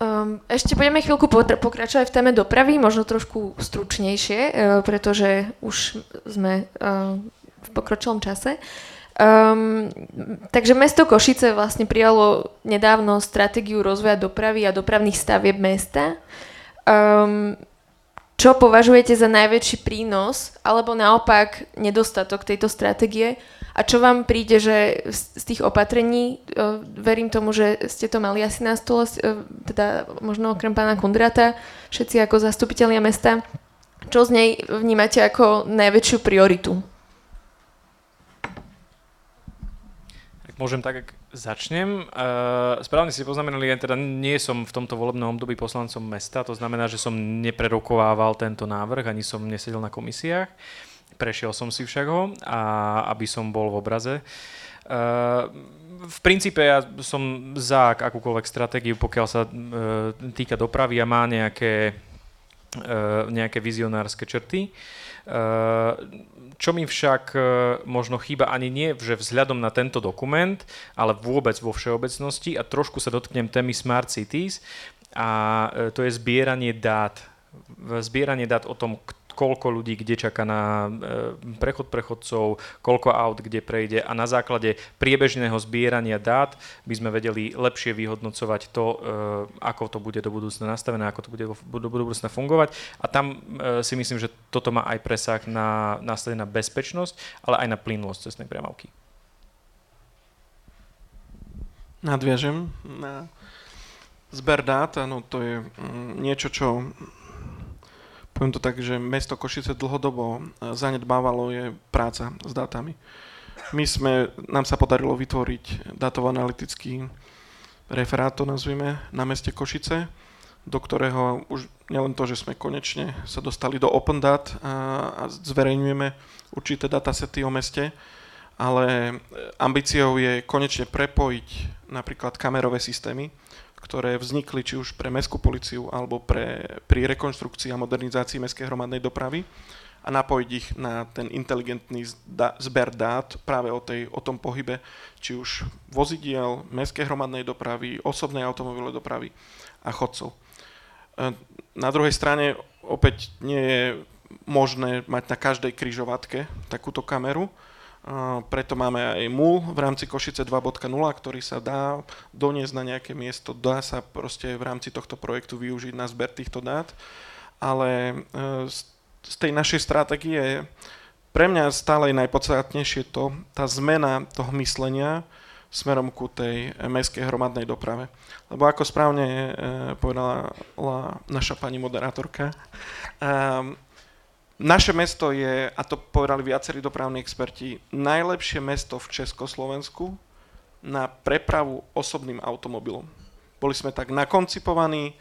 Um, ešte budeme chvíľku pokračovať v téme dopravy, možno trošku stručnejšie, uh, pretože už sme uh, v pokročilom čase. Um, takže mesto Košice vlastne prijalo nedávno stratégiu rozvoja dopravy a dopravných stavieb mesta. Um, čo považujete za najväčší prínos, alebo naopak nedostatok tejto stratégie? A čo vám príde, že z tých opatrení, uh, verím tomu, že ste to mali asi na stole, uh, teda možno okrem pána Kundrata, všetci ako zastupitelia mesta, čo z nej vnímate ako najväčšiu prioritu? Môžem tak, ak začnem. Uh, správne si poznamenali, ja teda nie som v tomto volebnom období poslancom mesta, to znamená, že som neprerokovával tento návrh, ani som nesedel na komisiách. Prešiel som si však ho, a, aby som bol v obraze. Uh, v princípe ja som za akúkoľvek stratégiu, pokiaľ sa uh, týka dopravy a má nejaké, uh, nejaké vizionárske črty. Uh, čo mi však e, možno chýba ani nie, že vzhľadom na tento dokument, ale vôbec vo všeobecnosti a trošku sa dotknem témy Smart Cities a e, to je zbieranie dát. Zbieranie dát o tom, koľko ľudí kde čaká na e, prechod prechodcov, koľko aut kde prejde a na základe priebežného zbierania dát by sme vedeli lepšie vyhodnocovať to, e, ako to bude do budúcna nastavené, ako to bude do budúcna fungovať. A tam e, si myslím, že toto má aj presah na následne na bezpečnosť, ale aj na plynulosť cestnej premávky. Nadviažem na zber dát, áno, to je mm, niečo, čo poviem to tak, že mesto Košice dlhodobo e, zanedbávalo je práca s dátami. My sme, nám sa podarilo vytvoriť datovo-analytický referát, to nazvime, na meste Košice, do ktorého už nielen to, že sme konečne sa dostali do Open Data a, a zverejňujeme určité datasety o meste, ale e, ambíciou je konečne prepojiť napríklad kamerové systémy, ktoré vznikli či už pre mestskú policiu alebo pre, pri rekonštrukcii a modernizácii mestskej hromadnej dopravy a napojiť ich na ten inteligentný zber dát práve o, tej, o tom pohybe, či už vozidiel, mestskej hromadnej dopravy, osobnej automobilovej dopravy a chodcov. E, na druhej strane opäť nie je možné mať na každej kryžovatke takúto kameru, preto máme aj MUL v rámci Košice 2.0, ktorý sa dá doniesť na nejaké miesto, dá sa proste v rámci tohto projektu využiť na zber týchto dát, ale e, z tej našej stratégie pre mňa stále je najpodstatnejšie to, tá zmena toho myslenia smerom ku tej mestskej hromadnej doprave. Lebo ako správne e, povedala naša pani moderátorka, naše mesto je, a to povedali viacerí dopravní experti, najlepšie mesto v Československu na prepravu osobným automobilom. Boli sme tak nakoncipovaní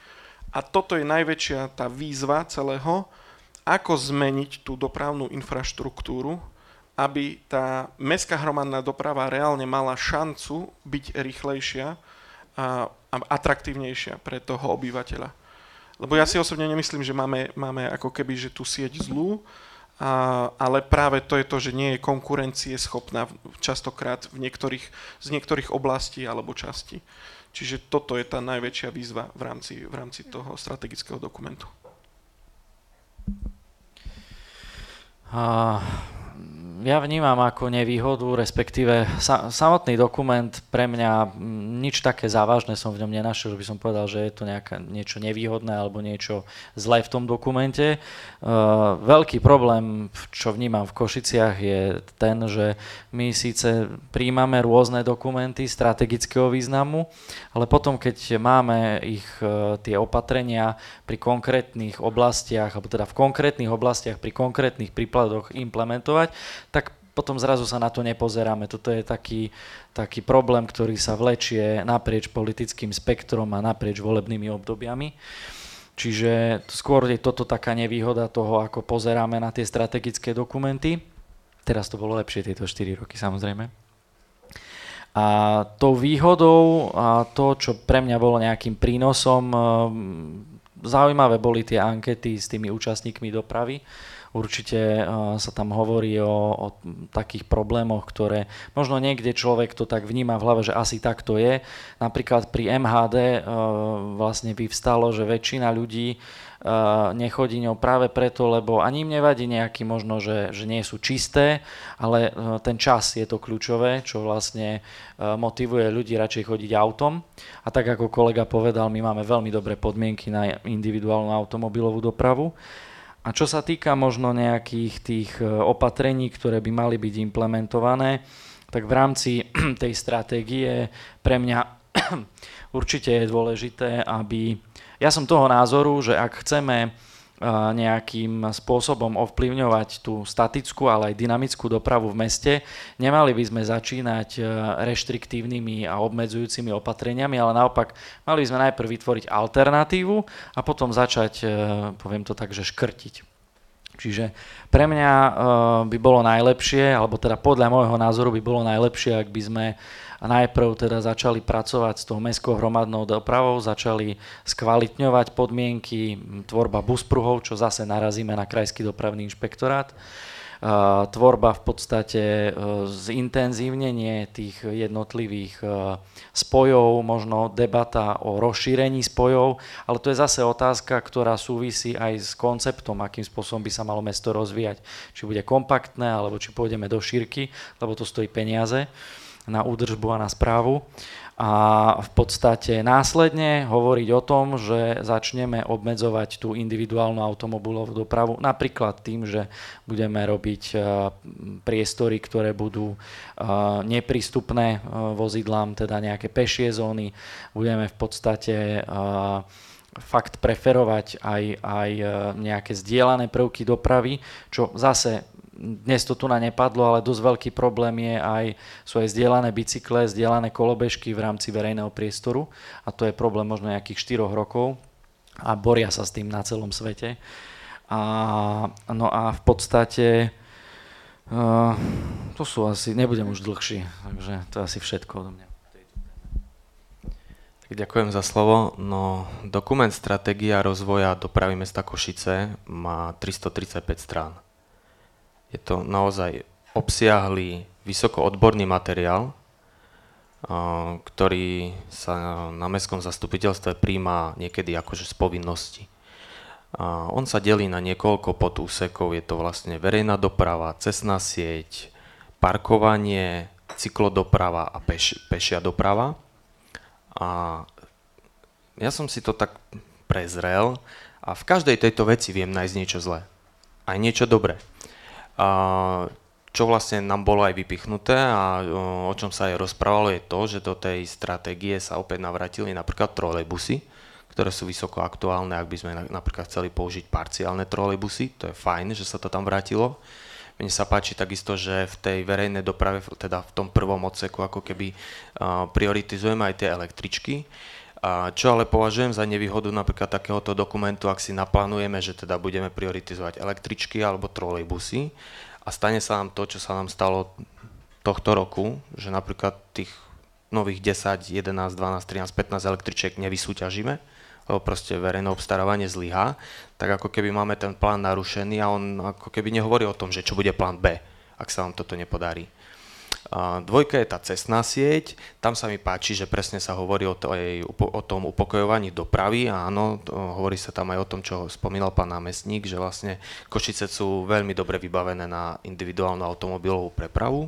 a toto je najväčšia tá výzva celého, ako zmeniť tú dopravnú infraštruktúru, aby tá mestská hromadná doprava reálne mala šancu byť rýchlejšia a, atraktívnejšia pre toho obyvateľa. Lebo ja si osobne nemyslím, že máme, máme ako keby že tú sieť zlú, a, ale práve to je to, že nie je konkurencie schopná častokrát v niektorých, z niektorých oblastí alebo častí. Čiže toto je tá najväčšia výzva v rámci, v rámci toho strategického dokumentu. Ja vnímam ako nevýhodu, respektíve sa, samotný dokument pre mňa nič také závažné som v ňom nenašiel, že by som povedal, že je to nejaká, niečo nevýhodné alebo niečo zlé v tom dokumente. Uh, veľký problém, čo vnímam v Košiciach je ten, že my síce príjmame rôzne dokumenty strategického významu, ale potom, keď máme ich uh, tie opatrenia pri konkrétnych oblastiach, alebo teda v konkrétnych oblastiach pri konkrétnych príkladoch implementovať, potom zrazu sa na to nepozeráme. Toto je taký, taký problém, ktorý sa vlečie naprieč politickým spektrom a naprieč volebnými obdobiami. Čiže skôr je toto taká nevýhoda toho, ako pozeráme na tie strategické dokumenty. Teraz to bolo lepšie tieto 4 roky samozrejme. A tou výhodou a to, čo pre mňa bolo nejakým prínosom, zaujímavé boli tie ankety s tými účastníkmi dopravy, Určite sa tam hovorí o, o takých problémoch, ktoré možno niekde človek to tak vníma v hlave, že asi tak to je. Napríklad pri MHD vlastne vyvstalo, že väčšina ľudí nechodí ňou práve preto, lebo ani im nevadí nejaký možno, že, že nie sú čisté, ale ten čas je to kľúčové, čo vlastne motivuje ľudí radšej chodiť autom. A tak ako kolega povedal, my máme veľmi dobré podmienky na individuálnu automobilovú dopravu. A čo sa týka možno nejakých tých e, opatrení, ktoré by mali byť implementované, tak v rámci *clears throat* tej stratégie pre mňa *clears throat* určite je dôležité, aby... Ja som toho názoru, že ak chceme nejakým spôsobom ovplyvňovať tú statickú, ale aj dynamickú dopravu v meste. Nemali by sme začínať e, reštriktívnymi a obmedzujúcimi opatreniami, ale naopak mali by sme najprv vytvoriť alternatívu a potom začať, e, poviem to tak, že škrtiť. Čiže pre mňa e, by bolo najlepšie, alebo teda podľa môjho názoru by bolo najlepšie, ak by sme najprv teda začali pracovať s tou mestskou hromadnou dopravou, začali skvalitňovať podmienky, tvorba buspruhov, čo zase narazíme na krajský dopravný inšpektorát, tvorba v podstate e, zintenzívnenie tých jednotlivých e, spojov, možno debata o rozšírení spojov, ale to je zase otázka, ktorá súvisí aj s konceptom, akým spôsobom by sa malo mesto rozvíjať. Či bude kompaktné, alebo či pôjdeme do šírky, lebo to stojí peniaze na údržbu a na správu a v podstate následne hovoriť o tom, že začneme obmedzovať tú individuálnu automobilovú dopravu, napríklad tým, že budeme robiť e, priestory, ktoré budú e, neprístupné e, vozidlám, teda nejaké pešie zóny, budeme v podstate fakt preferovať aj, aj nejaké zdieľané prvky dopravy, čo zase dnes to tu na nepadlo, ale dosť veľký problém je aj, sú aj zdieľané bicykle, zdieľané kolobežky v rámci verejného priestoru a to je problém možno nejakých 4 rokov a boria sa s tým na celom svete. A, no a v podstate uh, to sú asi, nebudem už dlhší, takže to je asi všetko odo mňa. Ďakujem za slovo. No, dokument Stratégia rozvoja dopravy mesta Košice má 335 strán. Je to naozaj obsiahlý, vysoko odborný materiál, ktorý sa na mestskom zastupiteľstve príjma niekedy akože z povinnosti. On sa delí na niekoľko podúsekov, je to vlastne verejná doprava, cestná sieť, parkovanie, cyklodoprava a peš, pešia doprava. A ja som si to tak prezrel a v každej tejto veci viem nájsť niečo zlé. Aj niečo dobré. Čo vlastne nám bolo aj vypichnuté a o čom sa aj rozprávalo je to, že do tej stratégie sa opäť navratili napríklad trolejbusy, ktoré sú vysoko aktuálne, ak by sme napríklad chceli použiť parciálne trolejbusy, to je fajn, že sa to tam vrátilo. Mne sa páči takisto, že v tej verejnej doprave, teda v tom prvom odseku, ako keby prioritizujeme aj tie električky. A čo ale považujem za nevýhodu napríklad takéhoto dokumentu, ak si naplánujeme, že teda budeme prioritizovať električky alebo trolejbusy a stane sa nám to, čo sa nám stalo tohto roku, že napríklad tých nových 10, 11, 12, 13, 15 električiek nevysúťažíme, lebo proste verejné obstarávanie zlyhá, tak ako keby máme ten plán narušený a on ako keby nehovorí o tom, že čo bude plán B, ak sa vám toto nepodarí. Dvojka je tá cestná sieť, tam sa mi páči, že presne sa hovorí o, tej, o tom upokojovaní dopravy a áno, to, hovorí sa tam aj o tom, čo spomínal pán námestník, že vlastne Košice sú veľmi dobre vybavené na individuálnu automobilovú prepravu.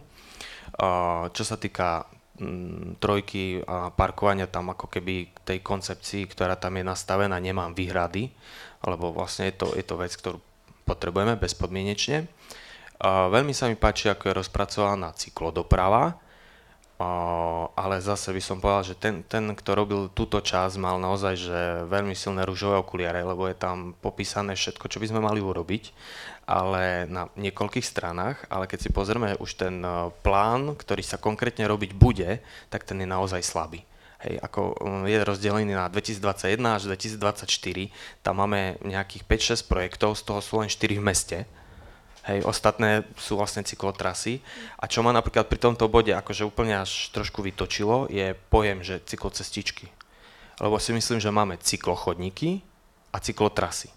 Čo sa týka Mm, trojky a parkovania tam ako keby tej koncepcii, ktorá tam je nastavená, nemám výhrady, lebo vlastne je to, je to vec, ktorú potrebujeme bezpodmienečne. Veľmi sa mi páči, ako je rozpracovaná cyklodoprava, ale zase by som povedal, že ten, ten, kto robil túto časť, mal naozaj že veľmi silné rúžové okuliare, lebo je tam popísané všetko, čo by sme mali urobiť, ale na niekoľkých stranách, ale keď si pozrieme už ten e, plán, ktorý sa konkrétne robiť bude, tak ten je naozaj slabý. Hej, ako e, je rozdelený na 2021 až 2024, tam máme nejakých 5-6 projektov, z toho sú len 4 v meste, Hej, ostatné sú vlastne cyklotrasy. A čo ma napríklad pri tomto bode akože úplne až trošku vytočilo, je pojem, že cyklocestičky. Lebo si myslím, že máme cyklochodníky a cyklotrasy.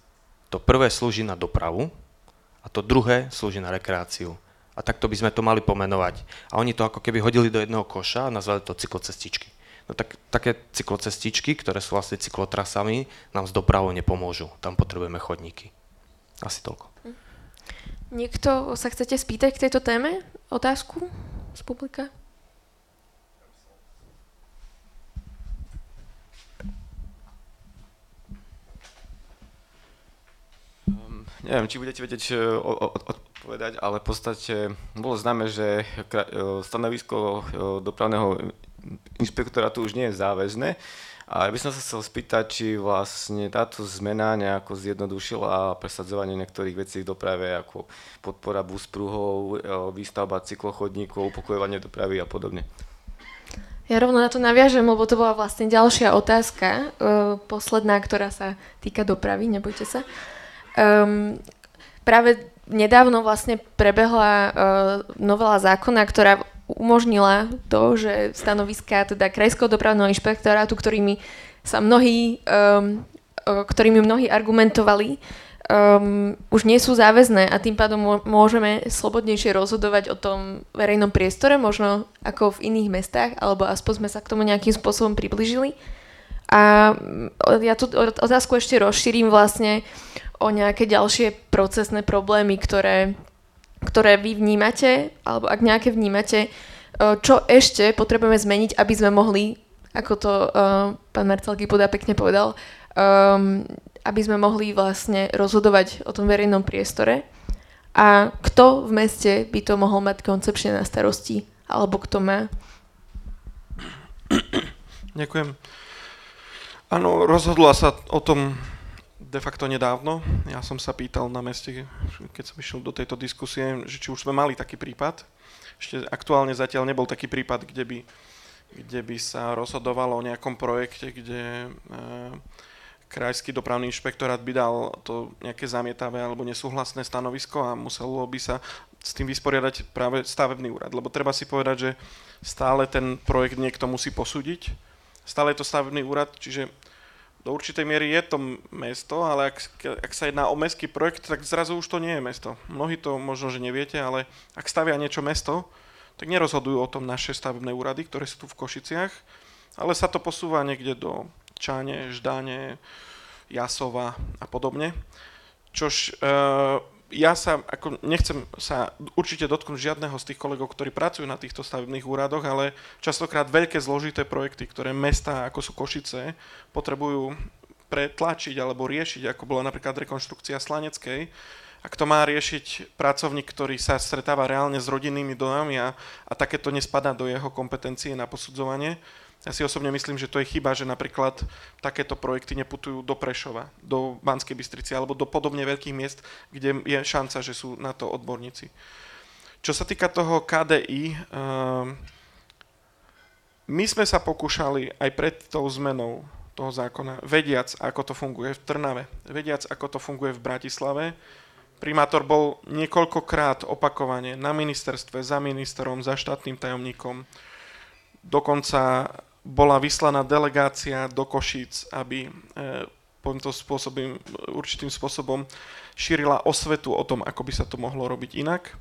To prvé slúži na dopravu a to druhé slúži na rekreáciu. A takto by sme to mali pomenovať. A oni to ako keby hodili do jedného koša a nazvali to cyklocestičky. No tak, také cyklocestičky, ktoré sú vlastne cyklotrasami, nám s dopravou nepomôžu. Tam potrebujeme chodníky. Asi toľko. Niekto sa chcete spýtať k tejto téme? Otázku z publika? Um, neviem, či budete vedieť uh, odpovedať, ale v podstate bolo známe, že uh, stanovisko uh, dopravného inšpektorátu už nie je záväzné, a ja by som sa chcel spýtať, či vlastne táto zmena nejako zjednodušila presadzovanie niektorých vecí v doprave, ako podpora bus pruhov, e, výstavba cyklochodníkov, upokojovanie dopravy a podobne. Ja rovno na to naviažem, lebo to bola vlastne ďalšia otázka, uh, posledná, ktorá sa týka dopravy, nebojte sa. Um, práve nedávno vlastne prebehla uh, novela zákona, ktorá umožnila to, že stanoviska teda Krajského dopravného inšpektorátu, ktorými sa mnohí, um, ktorými mnohí argumentovali, um, už nie sú záväzné a tým pádom môžeme slobodnejšie rozhodovať o tom verejnom priestore, možno ako v iných mestách, alebo aspoň sme sa k tomu nejakým spôsobom približili. A ja tú otázku ešte rozšírim vlastne o nejaké ďalšie procesné problémy, ktoré ktoré vy vnímate, alebo ak nejaké vnímate, e, čo ešte potrebujeme zmeniť, aby sme mohli, ako to uh, pán Marcelky podá pekne povedal, um, aby sme mohli vlastne rozhodovať o tom verejnom priestore. A kto v meste by to mohol mať koncepčne na starosti? Alebo kto má? Ďakujem. Áno, rozhodla sa o tom de facto nedávno. Ja som sa pýtal na meste, keď som išiel do tejto diskusie, že či už sme mali taký prípad. Ešte aktuálne zatiaľ nebol taký prípad, kde by, kde by sa rozhodovalo o nejakom projekte, kde e, krajský dopravný inšpektorát by dal to nejaké zamietavé alebo nesúhlasné stanovisko a muselo by sa s tým vysporiadať práve stavebný úrad. Lebo treba si povedať, že stále ten projekt niekto musí posúdiť. Stále je to stavebný úrad, čiže do určitej miery je to mesto, ale ak, ak sa jedná o mestský projekt, tak zrazu už to nie je mesto. Mnohí to možno, že neviete, ale ak stavia niečo mesto, tak nerozhodujú o tom naše stavebné úrady, ktoré sú tu v Košiciach, ale sa to posúva niekde do Čáne, Ždáne, Jasova a podobne. Čož e, ja sa, ako nechcem sa určite dotknúť žiadneho z tých kolegov, ktorí pracujú na týchto stavebných úradoch, ale častokrát veľké zložité projekty, ktoré mesta, ako sú Košice, potrebujú pretlačiť alebo riešiť, ako bola napríklad rekonštrukcia Slaneckej, ak to má riešiť pracovník, ktorý sa stretáva reálne s rodinnými domami a, a takéto nespadá do jeho kompetencie na posudzovanie, ja si osobne myslím, že to je chyba, že napríklad takéto projekty neputujú do Prešova, do Banskej Bystrici alebo do podobne veľkých miest, kde je šanca, že sú na to odborníci. Čo sa týka toho KDI, ehm, my sme sa pokúšali aj pred tou zmenou toho zákona, vediac, ako to funguje v Trnave, vediac, ako to funguje v Bratislave, primátor bol niekoľkokrát opakovane na ministerstve, za ministrom, za štátnym tajomníkom. Dokonca bola vyslaná delegácia do Košíc, aby e, to spôsobom, určitým spôsobom šírila osvetu o tom, ako by sa to mohlo robiť inak.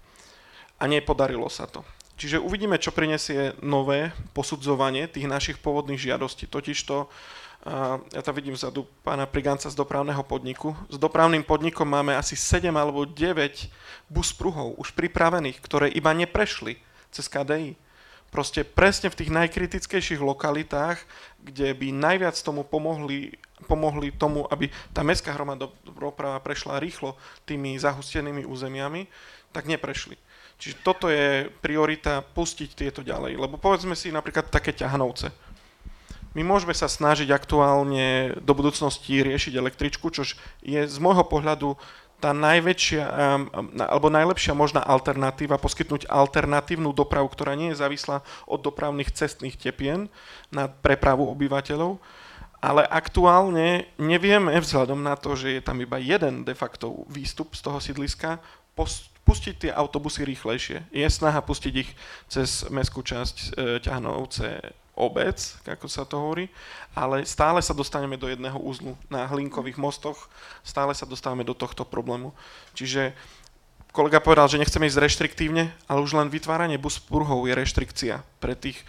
A nepodarilo sa to. Čiže uvidíme, čo prinesie nové posudzovanie tých našich pôvodných žiadostí. Totižto ja tam vidím vzadu pána Priganca z dopravného podniku. S dopravným podnikom máme asi 7 alebo 9 bus pruhov už pripravených, ktoré iba neprešli cez KDI. Proste presne v tých najkritickejších lokalitách, kde by najviac tomu pomohli, pomohli tomu, aby tá mestská hromadná doprava prešla rýchlo tými zahustenými územiami, tak neprešli. Čiže toto je priorita pustiť tieto ďalej. Lebo povedzme si napríklad také ťahnovce my môžeme sa snažiť aktuálne do budúcnosti riešiť električku, čož je z môjho pohľadu tá najväčšia alebo najlepšia možná alternatíva, poskytnúť alternatívnu dopravu, ktorá nie je závislá od dopravných cestných tepien na prepravu obyvateľov. Ale aktuálne nevieme, vzhľadom na to, že je tam iba jeden de facto výstup z toho sídliska, pustiť tie autobusy rýchlejšie. Je snaha pustiť ich cez mestskú časť e, Ťahnovce obec, ako sa to hovorí, ale stále sa dostaneme do jedného úzlu na hlinkových mostoch, stále sa dostávame do tohto problému. Čiže kolega povedal, že nechceme ísť reštriktívne, ale už len vytváranie bus pruhov je reštrikcia pre tých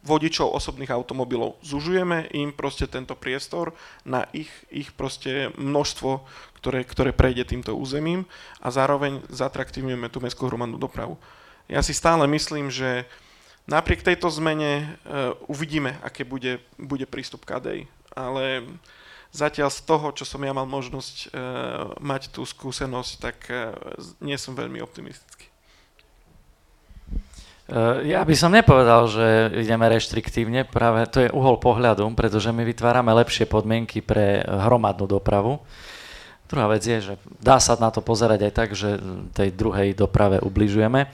vodičov osobných automobilov. Zužujeme im proste tento priestor na ich, ich proste množstvo, ktoré, ktoré prejde týmto územím a zároveň zatraktívňujeme tú mestskú hromadnú dopravu. Ja si stále myslím, že Napriek tejto zmene uh, uvidíme, aké bude, bude prístup KDI, ale zatiaľ z toho, čo som ja mal možnosť uh, mať tú skúsenosť, tak uh, nie som veľmi optimistický. Ja by som nepovedal, že ideme reštriktívne, práve to je uhol pohľadu, pretože my vytvárame lepšie podmienky pre hromadnú dopravu. Druhá vec je, že dá sa na to pozerať aj tak, že tej druhej doprave ubližujeme.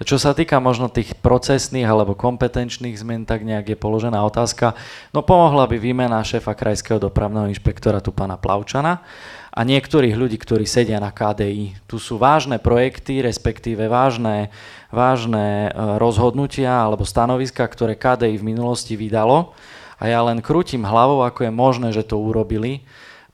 Čo sa týka možno tých procesných alebo kompetenčných zmien, tak nejak je položená otázka. No pomohla by výmena šéfa krajského dopravného inšpektora tu pána Plavčana a niektorých ľudí, ktorí sedia na KDI. Tu sú vážne projekty, respektíve vážne, vážne e, rozhodnutia alebo stanoviska, ktoré KDI v minulosti vydalo a ja len krútim hlavou, ako je možné, že to urobili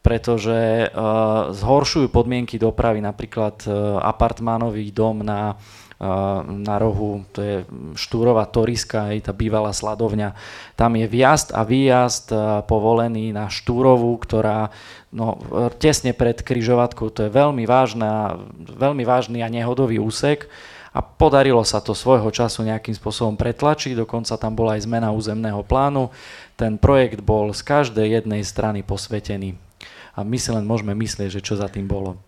pretože uh, zhoršujú podmienky dopravy, napríklad uh, apartmánový dom na, uh, na rohu, to je Štúrová Toriska, aj tá bývalá sladovňa. Tam je vjazd a výjazd povolený na Štúrovú, ktorá no, tesne pred kryžovatkou, to je veľmi, vážna, veľmi vážny a nehodový úsek a podarilo sa to svojho času nejakým spôsobom pretlačiť, dokonca tam bola aj zmena územného plánu. Ten projekt bol z každej jednej strany posvetený a my si len môžeme myslieť, že čo za tým bolo.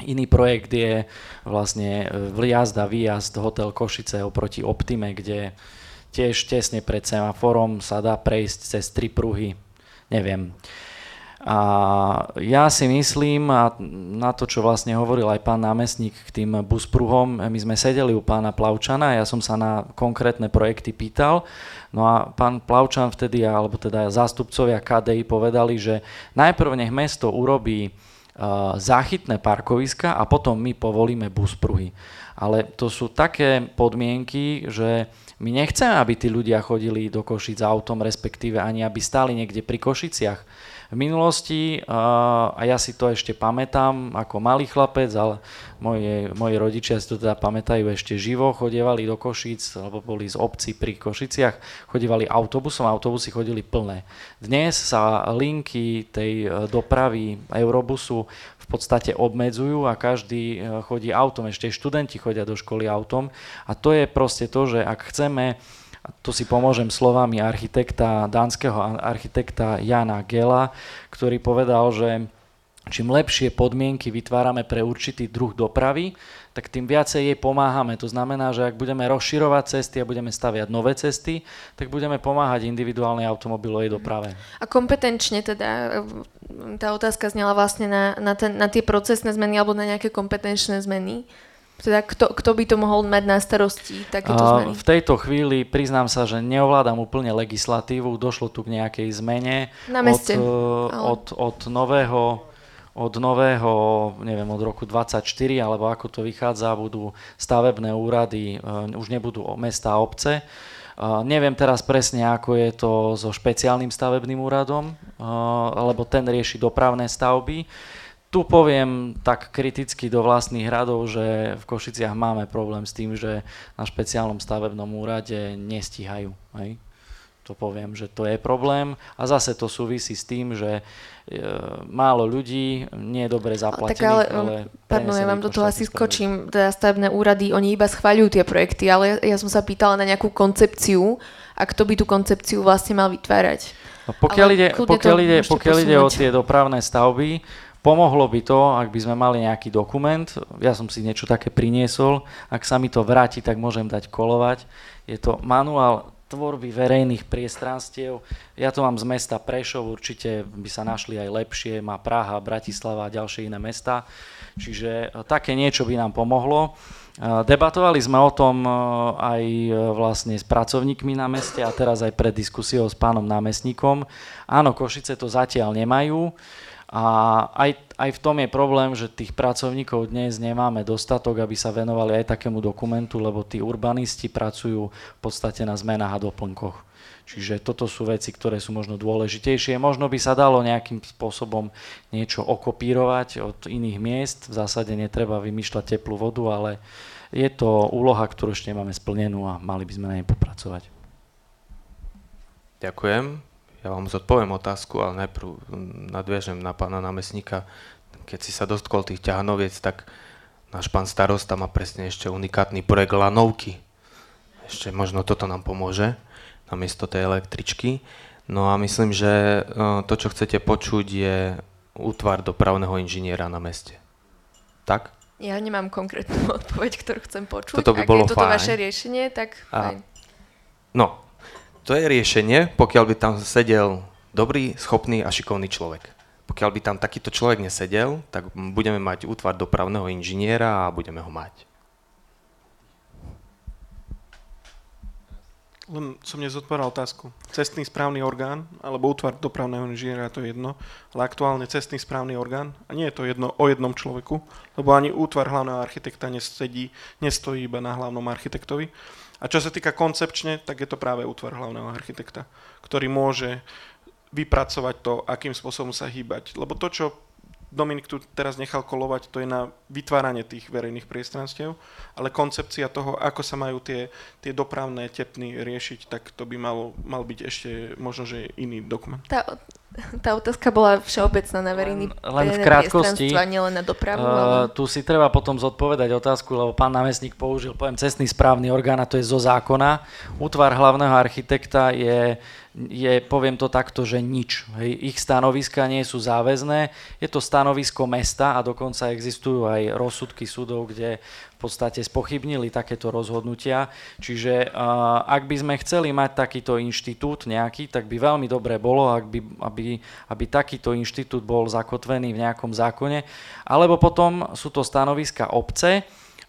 Iný projekt je vlastne vliazd a výjazd hotel Košice oproti Optime, kde tiež tesne pred semaforom sa dá prejsť cez tri pruhy, neviem. A ja si myslím, a na to, čo vlastne hovoril aj pán námestník k tým buspruhom, my sme sedeli u pána Plavčana, ja som sa na konkrétne projekty pýtal, no a pán Plavčan vtedy, alebo teda zástupcovia KDI povedali, že najprv nech mesto urobí záchytné parkoviska a potom my povolíme buspruhy. Ale to sú také podmienky, že my nechceme, aby tí ľudia chodili do Košic autom, respektíve ani aby stáli niekde pri Košiciach v minulosti, a ja si to ešte pamätám ako malý chlapec, ale moje, moji rodičia si to teda pamätajú ešte živo, chodievali do Košic, alebo boli z obci pri Košiciach, chodievali autobusom, autobusy chodili plné. Dnes sa linky tej e, dopravy Eurobusu v podstate obmedzujú a každý e, chodí autom, ešte študenti chodia do školy autom. A to je proste to, že ak chceme a tu si pomôžem slovami architekta, dánskeho architekta Jana Gela, ktorý povedal, že čím lepšie podmienky vytvárame pre určitý druh dopravy, tak tým viacej jej pomáhame. To znamená, že ak budeme rozširovať cesty a budeme staviať nové cesty, tak budeme pomáhať individuálnej automobilovej doprave. A kompetenčne teda, tá otázka znela vlastne na, na, ten, na tie procesné zmeny alebo na nejaké kompetenčné zmeny. Teda kto, kto by to mohol mať na starosti, takéto zmeny? V tejto chvíli priznám sa, že neovládam úplne legislatívu, došlo tu k nejakej zmene. Na meste. Od, ale... od, od nového od nového, neviem, od roku 24, alebo ako to vychádza, budú stavebné úrady, uh, už nebudú mesta a obce. Uh, neviem teraz presne, ako je to so špeciálnym stavebným úradom, uh, lebo ten rieši dopravné stavby. Tu poviem tak kriticky do vlastných hradov, že v Košiciach máme problém s tým, že na špeciálnom stavebnom úrade nestíhajú. Hej? To poviem, že to je problém. A zase to súvisí s tým, že e, málo ľudí, nie je dobre zaplatených, tak ale, ale pardon, ja vám do toho asi skočím, teda stavebné úrady, oni iba schváľujú tie projekty, ale ja, ja som sa pýtala na nejakú koncepciu a kto by tú koncepciu vlastne mal vytvárať. No, pokiaľ ide, pokiaľ ide, pokiaľ ide o tie dopravné stavby, Pomohlo by to, ak by sme mali nejaký dokument, ja som si niečo také priniesol, ak sa mi to vráti, tak môžem dať kolovať. Je to manuál tvorby verejných priestranstiev. Ja to mám z mesta Prešov, určite by sa našli aj lepšie, má Praha, Bratislava a ďalšie iné mesta. Čiže e, také niečo by nám pomohlo. E, debatovali sme o tom e, aj vlastne s pracovníkmi na meste a teraz aj pred diskusiou s pánom námestníkom. Áno, Košice to zatiaľ nemajú. A aj, aj v tom je problém, že tých pracovníkov dnes nemáme dostatok, aby sa venovali aj takému dokumentu, lebo tí urbanisti pracujú v podstate na zmenách a doplnkoch. Čiže toto sú veci, ktoré sú možno dôležitejšie. Možno by sa dalo nejakým spôsobom niečo okopírovať od iných miest. V zásade netreba vymýšľať teplú vodu, ale je to úloha, ktorú ešte nemáme splnenú a mali by sme na nej popracovať. Ďakujem. Ja vám zodpoviem otázku, ale najprv nadviažem na pána námestníka. Keď si sa dostkol tých ťahanoviec, tak náš pán starosta má presne ešte unikátny projekt lanovky. Ešte možno toto nám pomôže namiesto tej električky. No a myslím, že e, to, čo chcete počuť, je útvar dopravného inžiniera na meste. Tak? Ja nemám konkrétnu *laughs* odpoveď, ktorú chcem počuť. Toto by Ak bolo je toto fajn. vaše riešenie, tak a, fajn. No, to je riešenie, pokiaľ by tam sedel dobrý, schopný a šikovný človek. Pokiaľ by tam takýto človek nesedel, tak budeme mať útvar dopravného inžiniera a budeme ho mať. Len som nezodpovedal otázku. Cestný správny orgán, alebo útvar dopravného inžiniera, to je jedno, ale aktuálne cestný správny orgán, a nie je to jedno o jednom človeku, lebo ani útvar hlavného architekta nesedí, nestojí iba na hlavnom architektovi, a čo sa týka koncepčne, tak je to práve útvar hlavného architekta, ktorý môže vypracovať to, akým spôsobom sa hýbať. Lebo to, čo Dominik tu teraz nechal kolovať, to je na vytváranie tých verejných priestranstiev, ale koncepcia toho, ako sa majú tie, tie dopravné tepny riešiť, tak to by malo, mal byť ešte možno, že iný dokument. Tá, tá otázka bola všeobecná na verejný len, len v krátkosti, nielen na dopravu. Uh, ale... Tu si treba potom zodpovedať otázku, lebo pán námestník použil pojem cestný správny orgán a to je zo zákona. Útvar hlavného architekta je je, poviem to takto, že nič. Ich stanoviska nie sú záväzné, je to stanovisko mesta a dokonca existujú aj rozsudky súdov, kde v podstate spochybnili takéto rozhodnutia. Čiže ak by sme chceli mať takýto inštitút nejaký, tak by veľmi dobre bolo, ak by, aby, aby takýto inštitút bol zakotvený v nejakom zákone. Alebo potom sú to stanoviska obce,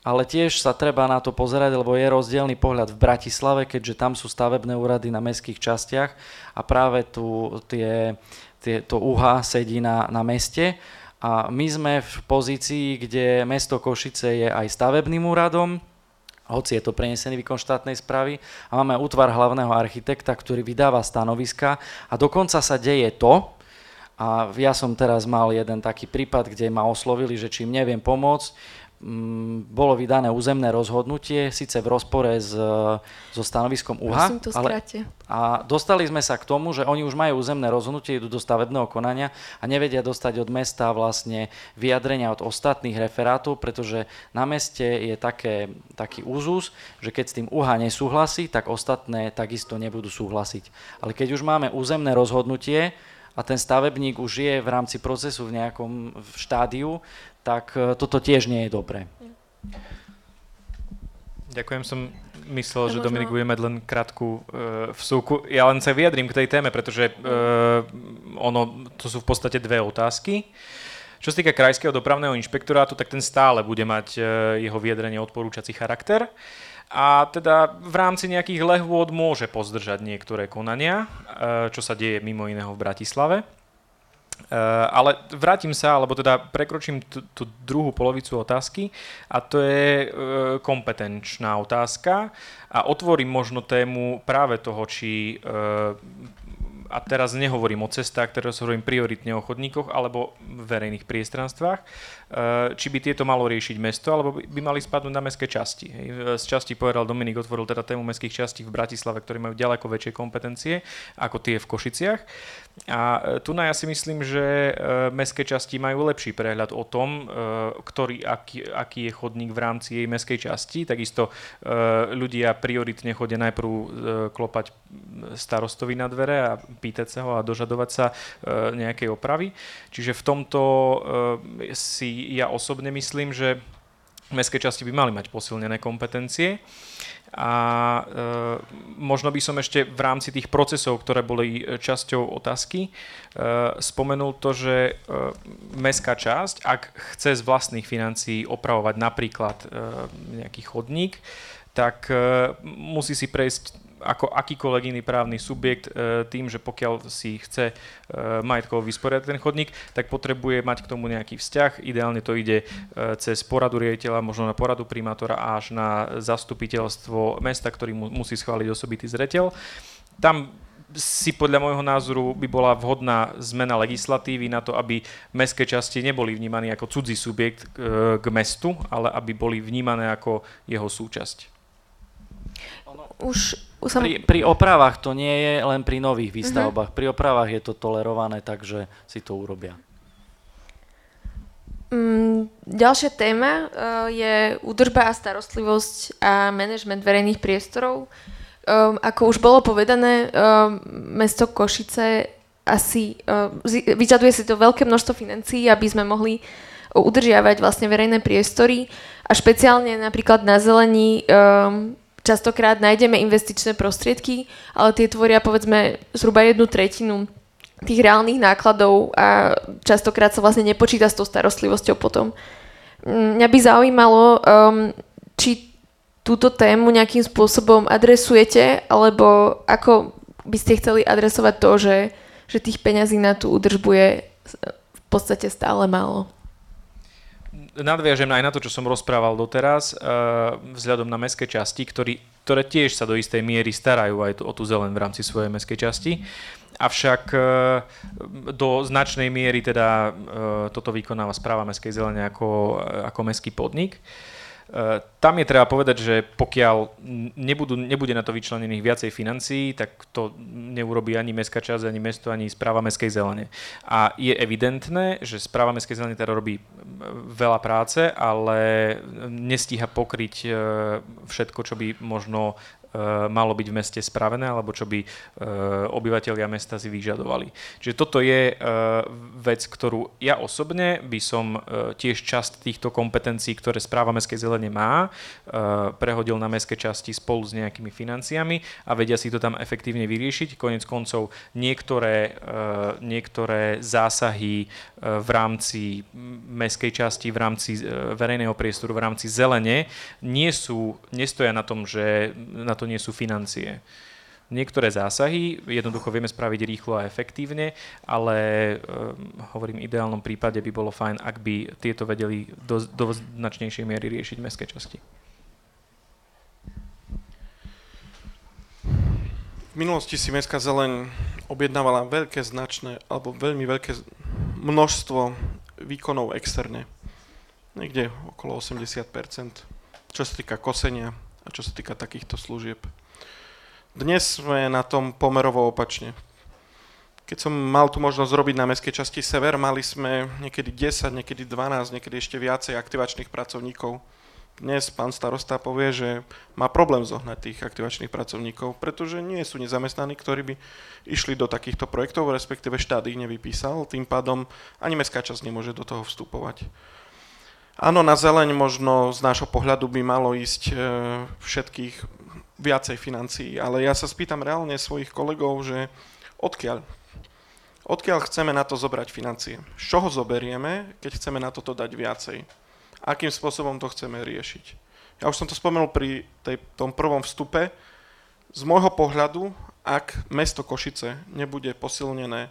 ale tiež sa treba na to pozerať, lebo je rozdielný pohľad v Bratislave, keďže tam sú stavebné úrady na mestských častiach a práve tu tie, tie, to UHA sedí na, na meste. A my sme v pozícii, kde mesto Košice je aj stavebným úradom, hoci je to prenesený výkon štátnej správy a máme útvar hlavného architekta, ktorý vydáva stanoviska a dokonca sa deje to, a ja som teraz mal jeden taký prípad, kde ma oslovili, že čím neviem pomôcť, bolo vydané územné rozhodnutie, síce v rozpore s, so stanoviskom UHA, ale, a dostali sme sa k tomu, že oni už majú územné rozhodnutie, idú do stavebného konania a nevedia dostať od mesta vlastne vyjadrenia od ostatných referátov, pretože na meste je také, taký úzus, že keď s tým UHA nesúhlasí, tak ostatné takisto nebudú súhlasiť. Ale keď už máme územné rozhodnutie, a ten stavebník už je v rámci procesu v nejakom v štádiu, tak e, toto tiež nie je dobré. Ďakujem, som myslel, že možno- Dominik bude mať len krátku uh, vsúku. Ja len sa vyjadrím k tej téme, pretože uh, ono, to sú v podstate dve otázky. Čo sa týka Krajského dopravného inšpektorátu, tak ten stále bude mať uh, jeho vyjadrenie odporúčací charakter. A teda v rámci nejakých lehôd môže pozdržať niektoré konania, uh, čo sa deje mimo iného v Bratislave. Uh, ale vrátim sa, alebo teda prekročím tú, tú druhú polovicu otázky a to je uh, kompetenčná otázka a otvorím možno tému práve toho, či uh, a teraz nehovorím o cestách, teraz hovorím prioritne o chodníkoch alebo verejných priestranstvách, eh, či by tieto malo riešiť mesto, alebo by mali spadnúť na mestské časti. Z časti povedal Dominik, otvoril teda tému mestských častí v Bratislave, ktorí majú ďaleko väčšie kompetencie ako tie v Košiciach. A eh, tu na ja si myslím, že eh, mestské časti majú lepší prehľad o tom, ktorý, aký, aký je chodník v rámci jej mestskej časti. Takisto ľudia prioritne chodia najprv klopať starostovi na dvere a pýtať sa ho a dožadovať sa e, nejakej opravy. Čiže v tomto e, si ja osobne myslím, že mestské časti by mali mať posilnené kompetencie. A e, možno by som ešte v rámci tých procesov, ktoré boli časťou otázky, e, spomenul to, že e, mestská časť, ak chce z vlastných financií opravovať napríklad e, nejaký chodník, tak e, musí si prejsť ako akýkoľvek iný právny subjekt e, tým, že pokiaľ si chce e, majetkovo vysporiadať ten chodník, tak potrebuje mať k tomu nejaký vzťah. Ideálne to ide e, cez poradu riaditeľa, možno na poradu primátora až na zastupiteľstvo mesta, ktorý mu musí schváliť osobitý zreteľ. Tam si podľa môjho názoru by bola vhodná zmena legislatívy na to, aby mestské časti neboli vnímané ako cudzí subjekt k mestu, ale aby boli vnímané ako jeho súčasť. Už som... Pri, pri opravách to nie je len pri nových výstavbách. Pri opravách je to tolerované, takže si to urobia. Mm, ďalšia téma uh, je údržba a starostlivosť a manažment verejných priestorov. Um, ako už bolo povedané, um, mesto Košice asi vyžaduje si to veľké množstvo financií, aby sme mohli udržiavať vlastne verejné priestory a špeciálne napríklad na zelení um, častokrát nájdeme investičné prostriedky, ale tie tvoria povedzme zhruba jednu tretinu tých reálnych nákladov a častokrát sa vlastne nepočíta s tou starostlivosťou potom. Mm, Mňa by zaujímalo, um, či túto tému nejakým spôsobom adresujete, alebo ako by ste chceli adresovať to, že, že tých peňazí na tú údržbu je v podstate stále málo. Nadviažem aj na to, čo som rozprával doteraz, eh, vzhľadom na mestské časti, ktorý, ktoré tiež sa do istej miery starajú aj o tú zelen v rámci svojej mestskej časti. Avšak eh, do značnej miery teda eh, toto vykonáva správa mestskej zelene ako, ako mestský podnik. Eh, Tam je treba povedať, že pokiaľ nebudú, nebude na to vyčlenených viacej financií, tak to neurobí ani mestská časť, ani mesto, ani správa mestskej zelene. A je evidentné, že správa mestskej zelene teda robí mm, veľa práce, ale nestíha pokryť eh, všetko, čo by možno malo byť v meste spravené, alebo čo by eh, obyvateľia mesta si vyžadovali. Čiže toto je eh, vec, ktorú ja osobne by som tiež časť týchto kompetencií, ktoré správa mestskej zelene má, eh, prehodil na mestské časti spolu s nejakými financiami a vedia si to tam efektívne vyriešiť. Konec koncov niektoré, niektoré zásahy v rámci mestskej časti, v rámci verejného priestoru, v rámci zelene nie sú, nestoja na tom, že na to nie sú financie. Niektoré zásahy jednoducho vieme spraviť rýchlo a efektívne, ale um, hovorím, v ideálnom prípade by bolo fajn, ak by tieto vedeli do, do značnejšej miery riešiť mestské časti. V minulosti si Mestská zeleň objednávala veľké značné alebo veľmi veľké množstvo výkonov externe. Niekde okolo 80%, čo sa týka kosenia čo sa týka takýchto služieb. Dnes sme na tom pomerovo opačne. Keď som mal tu možnosť robiť na mestskej časti Sever, mali sme niekedy 10, niekedy 12, niekedy ešte viacej aktivačných pracovníkov dnes pán starosta povie, že má problém zohnať tých aktivačných pracovníkov, pretože nie sú nezamestnaní, ktorí by išli do takýchto projektov, respektíve štát ich nevypísal, tým pádom ani mestská časť nemôže do toho vstupovať. Áno, na zeleň možno z nášho pohľadu by malo ísť e, všetkých viacej financií, ale ja sa spýtam reálne svojich kolegov, že odkiaľ? Odkiaľ chceme na to zobrať financie? Z čoho zoberieme, keď chceme na toto dať viacej? akým spôsobom to chceme riešiť. Ja už som to spomenul pri tej, tom prvom vstupe. Z môjho pohľadu, ak mesto Košice nebude posilnené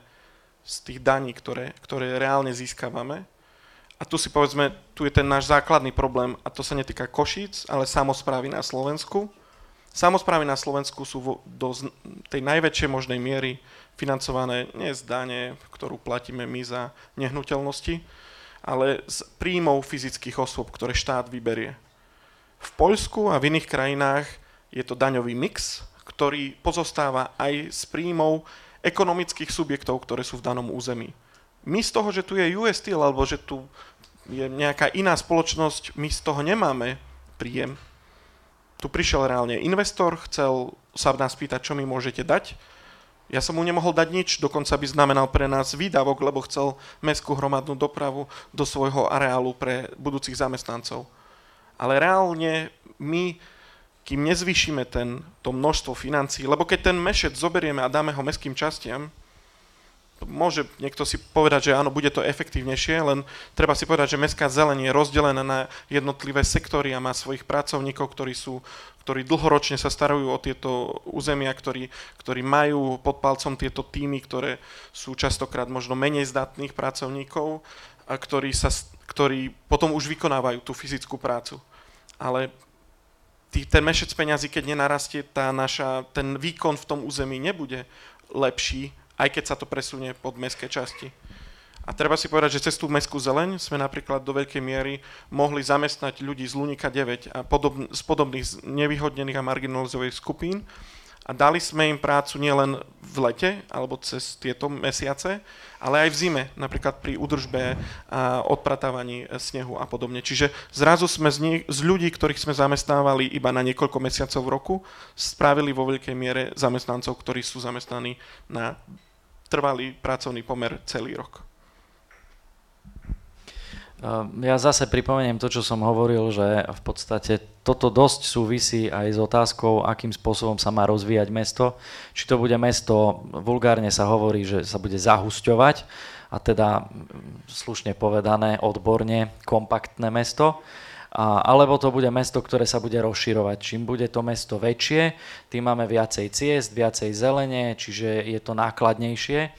z tých daní, ktoré, ktoré reálne získavame, a tu si povedzme, tu je ten náš základný problém, a to sa netýka Košíc, ale samozprávy na Slovensku. Samozprávy na Slovensku sú vo, do tej najväčšej možnej miery financované nie z dane, ktorú platíme my za nehnuteľnosti, ale z príjmov fyzických osôb, ktoré štát vyberie. V Poľsku a v iných krajinách je to daňový mix, ktorý pozostáva aj z príjmov ekonomických subjektov, ktoré sú v danom území. My z toho, že tu je US alebo že tu je nejaká iná spoločnosť, my z toho nemáme príjem. Tu prišiel reálne investor, chcel sa nás pýtať, čo mi môžete dať, ja som mu nemohol dať nič, dokonca by znamenal pre nás výdavok, lebo chcel mestskú hromadnú dopravu do svojho areálu pre budúcich zamestnancov. Ale reálne my, kým nezvýšime ten, to množstvo financií, lebo keď ten mešec zoberieme a dáme ho mestským častiam, môže niekto si povedať, že áno, bude to efektívnejšie, len treba si povedať, že mestská zeleň je rozdelená na jednotlivé sektory a má svojich pracovníkov, ktorí sú ktorí dlhoročne sa starajú o tieto územia, ktorí, ktorí majú pod palcom tieto týmy, ktoré sú častokrát možno menej zdatných pracovníkov, a ktorí, sa, ktorí potom už vykonávajú tú fyzickú prácu. Ale tý, ten mešec peňazí, keď nenarastie, tá naša, ten výkon v tom území nebude lepší, aj keď sa to presunie pod mestské časti. A treba si povedať, že cez tú mestskú zeleň sme napríklad do veľkej miery mohli zamestnať ľudí z Lunika 9 a podob, z podobných nevyhodnených a marginalizovaných skupín a dali sme im prácu nielen v lete alebo cez tieto mesiace, ale aj v zime, napríklad pri údržbe a odpratávaní snehu a podobne. Čiže zrazu sme z, nie, z ľudí, ktorých sme zamestnávali iba na niekoľko mesiacov v roku, spravili vo veľkej miere zamestnancov, ktorí sú zamestnaní na trvalý pracovný pomer celý rok. Ehm, ja zase pripomeniem to, čo som hovoril, že v podstate toto dosť súvisí aj s otázkou, akým spôsobom sa má rozvíjať mesto. Či to bude mesto, vulgárne sa hovorí, že sa bude zahusťovať, a teda slušne povedané, odborne, kompaktné mesto, a, alebo to bude mesto, ktoré sa bude rozširovať. Čím bude to mesto väčšie, tým máme viacej ciest, viacej zelene, čiže je to nákladnejšie.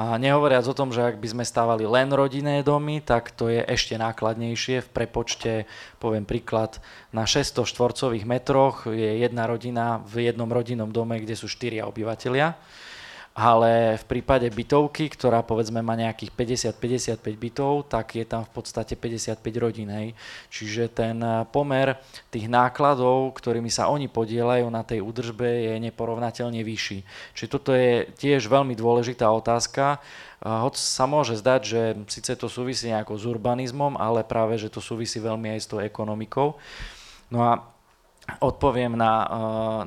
A nehovoriac o tom, že ak by sme stávali len rodinné domy, tak to je ešte nákladnejšie. V prepočte, poviem príklad, na 600 štvorcových metroch je jedna rodina v jednom rodinnom dome, kde sú štyria obyvateľia ale v prípade bytovky, ktorá povedzme má nejakých 50-55 bytov, tak je tam v podstate 55 rodín. Hej. Čiže ten eh, pomer tých nákladov, ktorými sa oni podielajú na tej údržbe, je neporovnateľne vyšší. Čiže toto je tiež veľmi dôležitá otázka. Hoď sa môže zdať, že síce to súvisí nejako s urbanizmom, ale práve, že to súvisí veľmi aj s tou ekonomikou. No a odpoviem na, eh,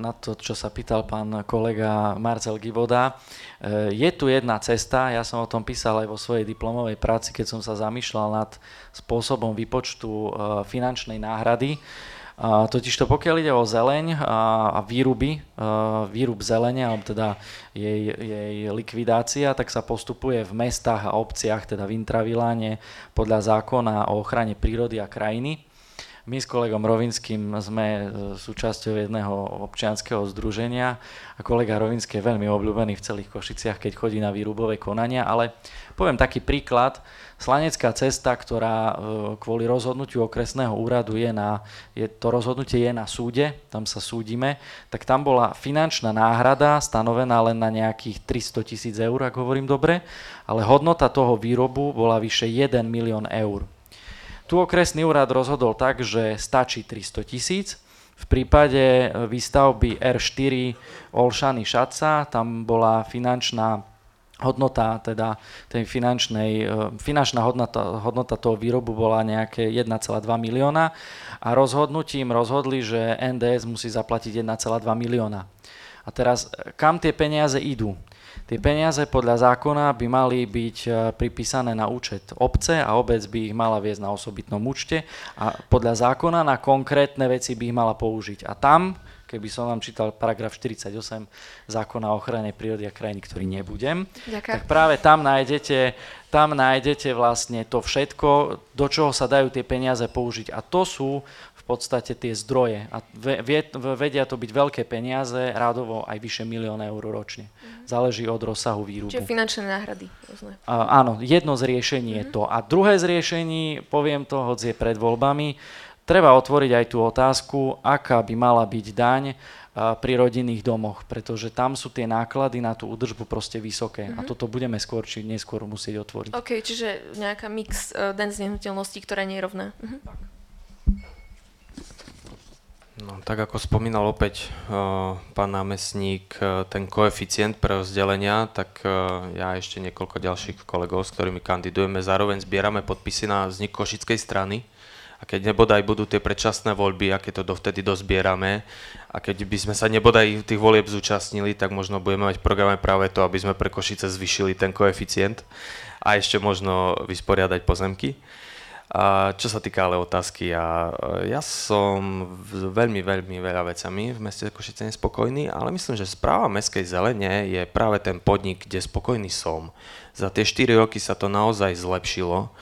na to, čo sa pýtal pán kolega Marcel Giboda. Eh, je tu jedna cesta, ja som o tom písal aj vo svojej diplomovej práci, keď som sa zamýšľal nad spôsobom výpočtu eh, finančnej náhrady. Totiž to pokiaľ ide o zeleň a výruby, výrub zelene, alebo teda jej, jej likvidácia, tak sa postupuje v mestách a obciach, teda v intraviláne podľa zákona o ochrane prírody a krajiny. My s kolegom Rovinským sme e, súčasťou jedného občianského združenia a kolega Rovinský je veľmi obľúbený v celých Košiciach, keď chodí na výrubové konania, ale poviem taký príklad. Slanecká cesta, ktorá e, kvôli rozhodnutiu okresného úradu je na, je, to rozhodnutie je na súde, tam sa súdime, tak tam bola finančná náhrada stanovená len na nejakých 300 tisíc eur, ak hovorím dobre, ale hodnota toho výrobu bola vyše 1 milión eur. Tu okresný úrad rozhodol tak, že stačí 300 tisíc. V prípade výstavby R4 Olšany Šaca tam bola finančná hodnota, teda tej finančnej, e, finančná hodnota, hodnota toho výrobu bola nejaké 1,2 milióna a rozhodnutím rozhodli, že NDS musí zaplatiť 1,2 milióna. A teraz, e, kam tie peniaze idú? Tie peniaze podľa zákona by mali byť e, pripísané na účet obce a obec by ich mala viesť na osobitnom účte a podľa zákona na konkrétne veci by ich mala použiť. A tam keby som vám čítal paragraf 48 zákona o ochrane prírody a krajiny, ktorý nebudem, Ďakujem. tak práve tam nájdete, tam nájdete vlastne to všetko, do čoho sa dajú tie peniaze použiť. A to sú v podstate tie zdroje. A vedia to byť veľké peniaze, rádovo aj vyše milión eur ročne. Mm-hmm. Záleží od rozsahu výrubu. Čiže finančné náhrady. A, áno, jedno z riešení mm-hmm. je to. A druhé z riešení, poviem to, hoď je pred voľbami, treba otvoriť aj tú otázku, aká by mala byť daň pri rodinných domoch, pretože tam sú tie náklady na tú údržbu proste vysoké mm-hmm. a mhm. toto budeme skôr či neskôr musieť otvoriť. OK, čiže nejaká mix uh, daň z nehnuteľností, ktorá nie je rovná. Mm-hmm. No, tak ako spomínal opäť uh, pán námestník, uh, ten koeficient pre rozdelenia, tak uh, ja ešte niekoľko ďalších kolegov, s ktorými kandidujeme, zároveň zbierame podpisy na vznik Košickej strany, a keď nebodaj budú tie predčasné voľby, aké to dovtedy dozbierame, a keď by sme sa nebodaj tých volieb zúčastnili, tak možno budeme mať v programe práve to, aby sme pre Košice zvyšili ten koeficient a ešte možno vysporiadať pozemky. A čo sa týka ale otázky, ja, ja som veľmi, veľmi veľa vecami v meste Košice nespokojný, ale myslím, že správa mestskej zelene je práve ten podnik, kde spokojný som. Za tie 4 roky sa to naozaj zlepšilo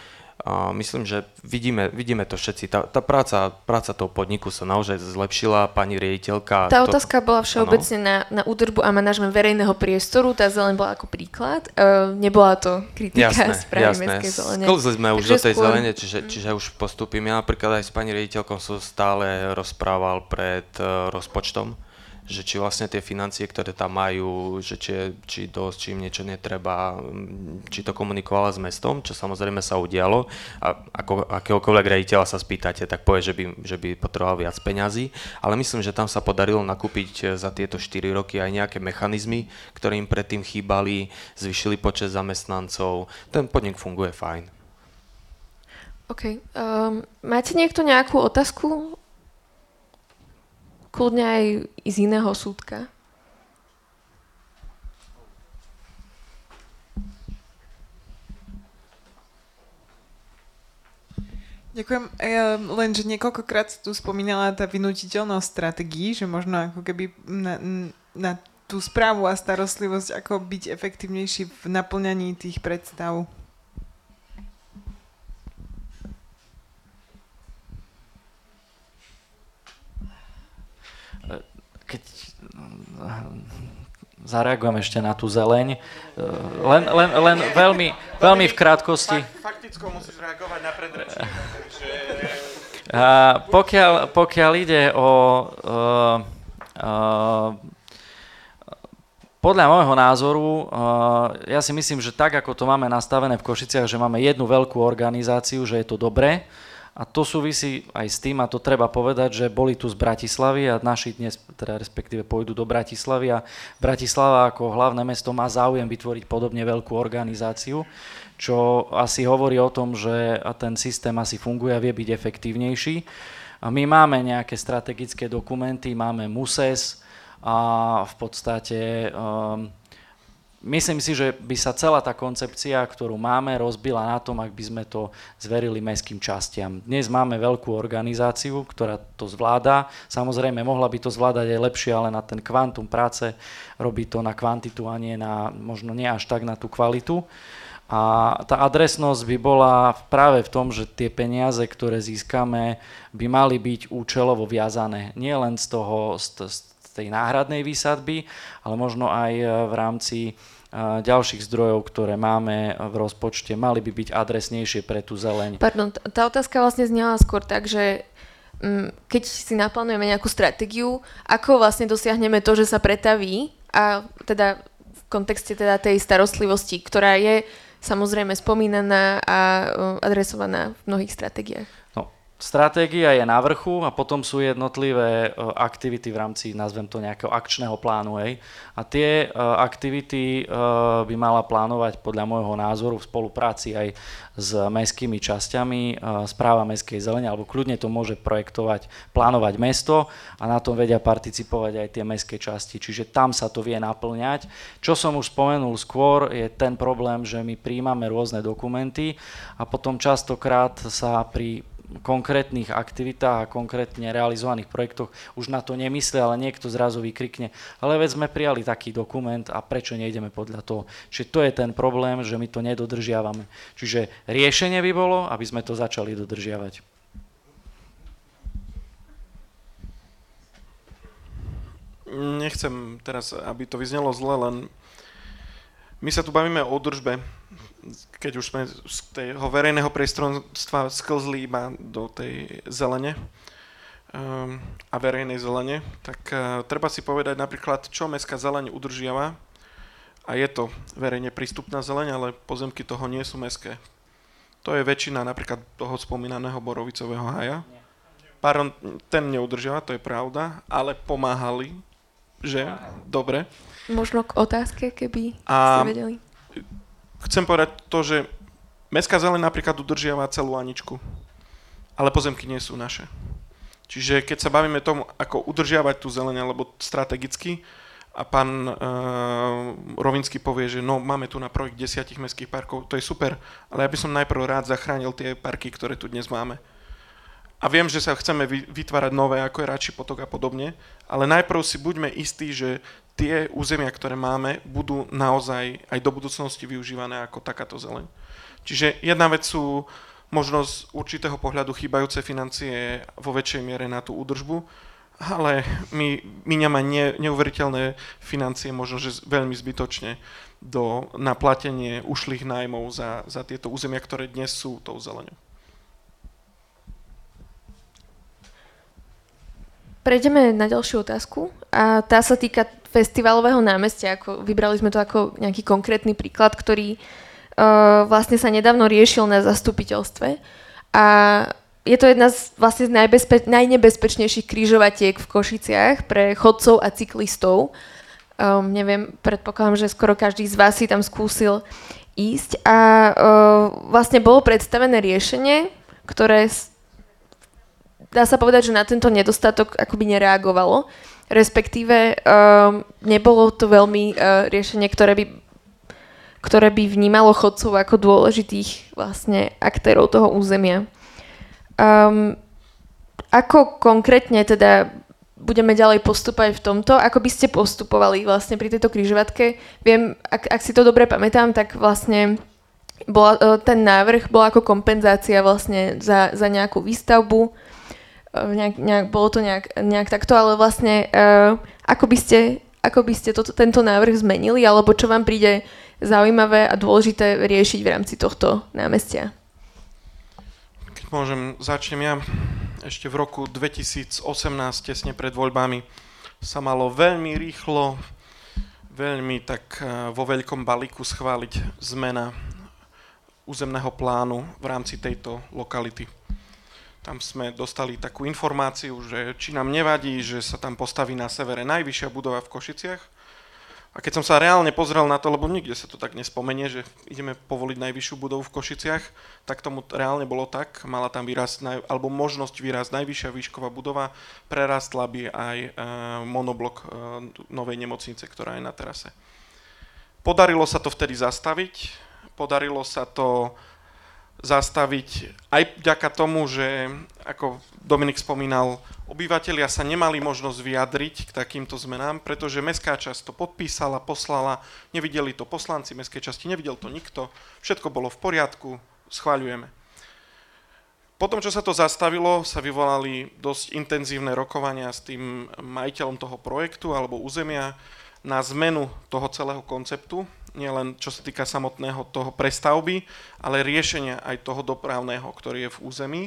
myslím, že vidíme, vidíme to všetci. Tá, tá práca, práca toho podniku sa naozaj zlepšila, pani riaditeľka. Tá to... otázka bola všeobecne na, na údržbu a manažment verejného priestoru, tá zelen bola ako príklad, uh, nebola to kritika jasné, správy jasné. mestskej zelene. Sklzli sme už do tej skôr... zelene, čiže, čiže už postupím. Ja napríklad aj s pani riaditeľkou som stále rozprával pred uh, rozpočtom že či vlastne tie financie, ktoré tam majú, že či, či dosť, či im niečo netreba, či to komunikovala s mestom, čo samozrejme sa udialo. A ako akéhokoľvek rejiteľa sa spýtate, tak povie, že by, že by potreboval viac peňazí. Ale myslím, že tam sa podarilo nakúpiť za tieto 4 roky aj nejaké mechanizmy, ktoré im predtým chýbali, zvyšili počet zamestnancov. Ten podnik funguje fajn. OK. Um, máte niekto nejakú otázku kľudne aj z iného súdka. Ďakujem. Ja len, že niekoľkokrát tu spomínala tá vynutiteľnosť strategií, že možno ako keby na, na tú správu a starostlivosť, ako byť efektívnejší v naplňaní tých predstav. Keď zareagujem ešte na tú zeleň. Len, len, len veľmi, veľmi v krátkosti. Fakticko musíš reagovať na predrečníka. A pokiaľ, pokiaľ ide o... Uh, uh, podľa môjho názoru, uh, ja si myslím, že tak, ako to máme nastavené v Košiciach, že máme jednu veľkú organizáciu, že je to dobré, a to súvisí aj s tým, a to treba povedať, že boli tu z Bratislavy a naši dnes, teda respektíve pôjdu do Bratislavy a Bratislava ako hlavné mesto má záujem vytvoriť podobne veľkú organizáciu, čo asi hovorí o tom, že ten systém asi funguje a vie byť efektívnejší. A my máme nejaké strategické dokumenty, máme MUSES a v podstate um, Myslím si, že by sa celá tá koncepcia, ktorú máme, rozbila na tom, ak by sme to zverili mestským častiam. Dnes máme veľkú organizáciu, ktorá to zvláda. Samozrejme, mohla by to zvládať aj lepšie, ale na ten kvantum práce robí to na kvantitu a nie na, možno nie až tak na tú kvalitu. A tá adresnosť by bola práve v tom, že tie peniaze, ktoré získame, by mali byť účelovo viazané. Nie len z toho, z, z tej náhradnej výsadby, ale možno aj v rámci ďalších zdrojov, ktoré máme v rozpočte, mali by byť adresnejšie pre tú zeleň. Pardon, tá otázka vlastne znela skôr tak, že mm, keď si naplánujeme nejakú stratégiu, ako vlastne dosiahneme to, že sa pretaví a teda v kontexte teda tej starostlivosti, ktorá je samozrejme spomínaná a uh, adresovaná v mnohých stratégiách. Stratégia je na vrchu a potom sú jednotlivé e, aktivity v rámci, nazvem to nejakého akčného plánu. Hej. A tie e, aktivity e, by mala plánovať podľa môjho názoru v spolupráci aj s mestskými časťami, správa mestskej zelene, alebo kľudne to môže projektovať, plánovať mesto a na tom vedia participovať aj tie mestské časti. Čiže tam sa to vie naplňať. Čo som už spomenul skôr, je ten problém, že my príjmame rôzne dokumenty a potom častokrát sa pri konkrétnych aktivitách a konkrétne realizovaných projektoch už na to nemyslia, ale niekto zrazu vykrikne, ale veď sme prijali taký dokument a prečo nejdeme podľa toho. Čiže to je ten problém, že my to nedodržiavame. Čiže riešenie by bolo, aby sme to začali dodržiavať. Nechcem teraz, aby to vyznelo zle, len my sa tu bavíme o držbe keď už sme z toho verejného priestrovstva sklzli iba do tej zelene um, a verejnej zelene, tak uh, treba si povedať napríklad, čo mestská zeleň udržiava. A je to verejne prístupná zeleň, ale pozemky toho nie sú mestské. To je väčšina napríklad toho spomínaného borovicového haja. Pardon, ten neudržiava, to je pravda, ale pomáhali, že? Dobre. Možno k otázke, keby a ste vedeli chcem povedať to, že Mestská zeleň napríklad udržiava celú Aničku, ale pozemky nie sú naše. Čiže keď sa bavíme tomu, ako udržiavať tú zeleň, alebo strategicky, a pán uh, Rovinský povie, že no, máme tu na projekt desiatich mestských parkov, to je super, ale ja by som najprv rád zachránil tie parky, ktoré tu dnes máme. A viem, že sa chceme vytvárať nové, ako je Rači potok a podobne, ale najprv si buďme istí, že tie územia, ktoré máme, budú naozaj aj do budúcnosti využívané ako takáto zeleň. Čiže jedna vec sú možno z určitého pohľadu chýbajúce financie vo väčšej miere na tú údržbu, ale my míňame ne, neuveriteľné financie, možno že veľmi zbytočne, do, na platenie ušlých nájmov za, za tieto územia, ktoré dnes sú tou zeleňou. Prejdeme na ďalšiu otázku a tá sa týka festivalového námestia. Ako, vybrali sme to ako nejaký konkrétny príklad, ktorý uh, vlastne sa nedávno riešil na zastupiteľstve. A je to jedna z vlastne z najbezpe- najnebezpečnejších krížovatiek v Košiciach pre chodcov a cyklistov. Um, neviem, predpokladám, že skoro každý z vás si tam skúsil ísť. A uh, vlastne bolo predstavené riešenie, ktoré dá sa povedať, že na tento nedostatok akoby nereagovalo respektíve um, nebolo to veľmi uh, riešenie, ktoré by, ktoré by vnímalo chodcov ako dôležitých vlastne aktérov toho územia. Um, ako konkrétne teda budeme ďalej postupovať v tomto? Ako by ste postupovali vlastne pri tejto križovatke? Viem, ak, ak si to dobre pamätám, tak vlastne bola, e, ten návrh bol ako kompenzácia vlastne za, za nejakú výstavbu nejak, nejak, bolo to nejak, nejak takto, ale vlastne uh, ako by ste, ako by ste to, tento návrh zmenili, alebo čo vám príde zaujímavé a dôležité riešiť v rámci tohto námestia? Keď môžem, začnem ja. Ešte v roku 2018, tesne pred voľbami, sa malo veľmi rýchlo, veľmi tak eh, vo veľkom balíku schváliť zmena územného plánu v rámci tejto lokality tam sme dostali takú informáciu, že či nám nevadí, že sa tam postaví na severe najvyššia budova v Košiciach. A keď som sa reálne pozrel na to, lebo nikde sa to tak nespomenie, že ideme povoliť najvyššiu budovu v Košiciach, tak tomu reálne bolo tak. Mala tam výraz, alebo možnosť výraz najvyššia výšková budova, prerastla by aj e, monoblok e, novej nemocnice, ktorá je na terase. Podarilo sa to vtedy zastaviť, podarilo sa to zastaviť aj vďaka tomu, že ako Dominik spomínal, obyvateľia sa nemali možnosť vyjadriť k takýmto zmenám, pretože mestská časť to podpísala, poslala, nevideli to poslanci mestskej časti, nevidel to nikto, všetko bolo v poriadku, schváľujeme. Potom, čo sa to zastavilo, sa vyvolali dosť intenzívne rokovania s tým majiteľom toho projektu alebo územia na zmenu toho celého konceptu, nielen čo sa týka samotného toho prestavby, ale riešenia aj toho dopravného, ktorý je v území.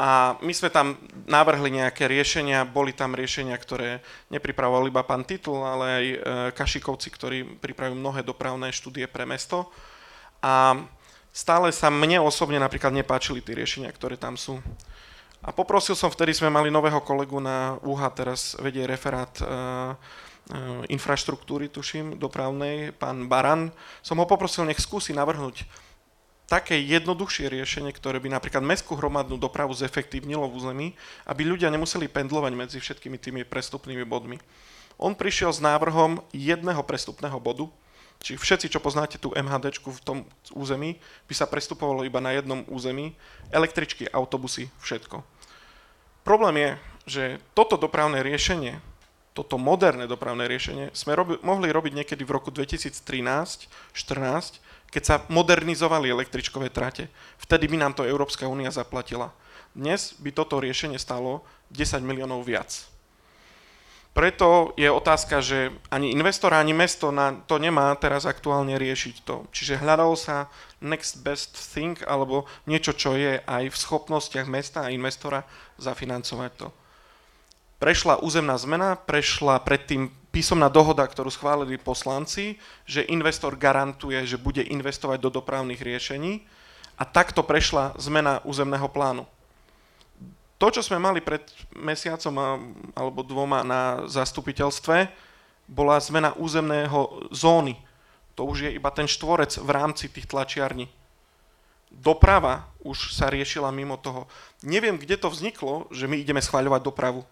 A my sme tam navrhli nejaké riešenia, boli tam riešenia, ktoré nepripravoval iba pán Titul, ale aj e, Kašikovci, ktorí pripravujú mnohé dopravné štúdie pre mesto. A stále sa mne osobne napríklad nepáčili tie riešenia, ktoré tam sú. A poprosil som, vtedy sme mali nového kolegu na UHA, teraz vedie referát uh, infraštruktúry, tuším, dopravnej, pán Baran, som ho poprosil, nech skúsi navrhnúť také jednoduchšie riešenie, ktoré by napríklad mestskú hromadnú dopravu zefektívnilo v území, aby ľudia nemuseli pendlovať medzi všetkými tými prestupnými bodmi. On prišiel s návrhom jedného prestupného bodu, či všetci, čo poznáte tú MHD v tom území, by sa prestupovalo iba na jednom území, električky, autobusy, všetko. Problém je, že toto dopravné riešenie, toto moderné dopravné riešenie sme robi, mohli robiť niekedy v roku 2013-14, keď sa modernizovali električkové trate. Vtedy by nám to Európska únia zaplatila. Dnes by toto riešenie stalo 10 miliónov viac. Preto je otázka, že ani investor, ani mesto na to nemá teraz aktuálne riešiť to. Čiže hľadalo sa next best thing, alebo niečo, čo je aj v schopnostiach mesta a investora zafinancovať to. Prešla územná zmena, prešla predtým písomná dohoda, ktorú schválili poslanci, že investor garantuje, že bude investovať do dopravných riešení a takto prešla zmena územného plánu. To, čo sme mali pred mesiacom alebo dvoma na zastupiteľstve, bola zmena územného zóny. To už je iba ten štvorec v rámci tých tlačiarní. Doprava už sa riešila mimo toho. Neviem, kde to vzniklo, že my ideme schváľovať dopravu.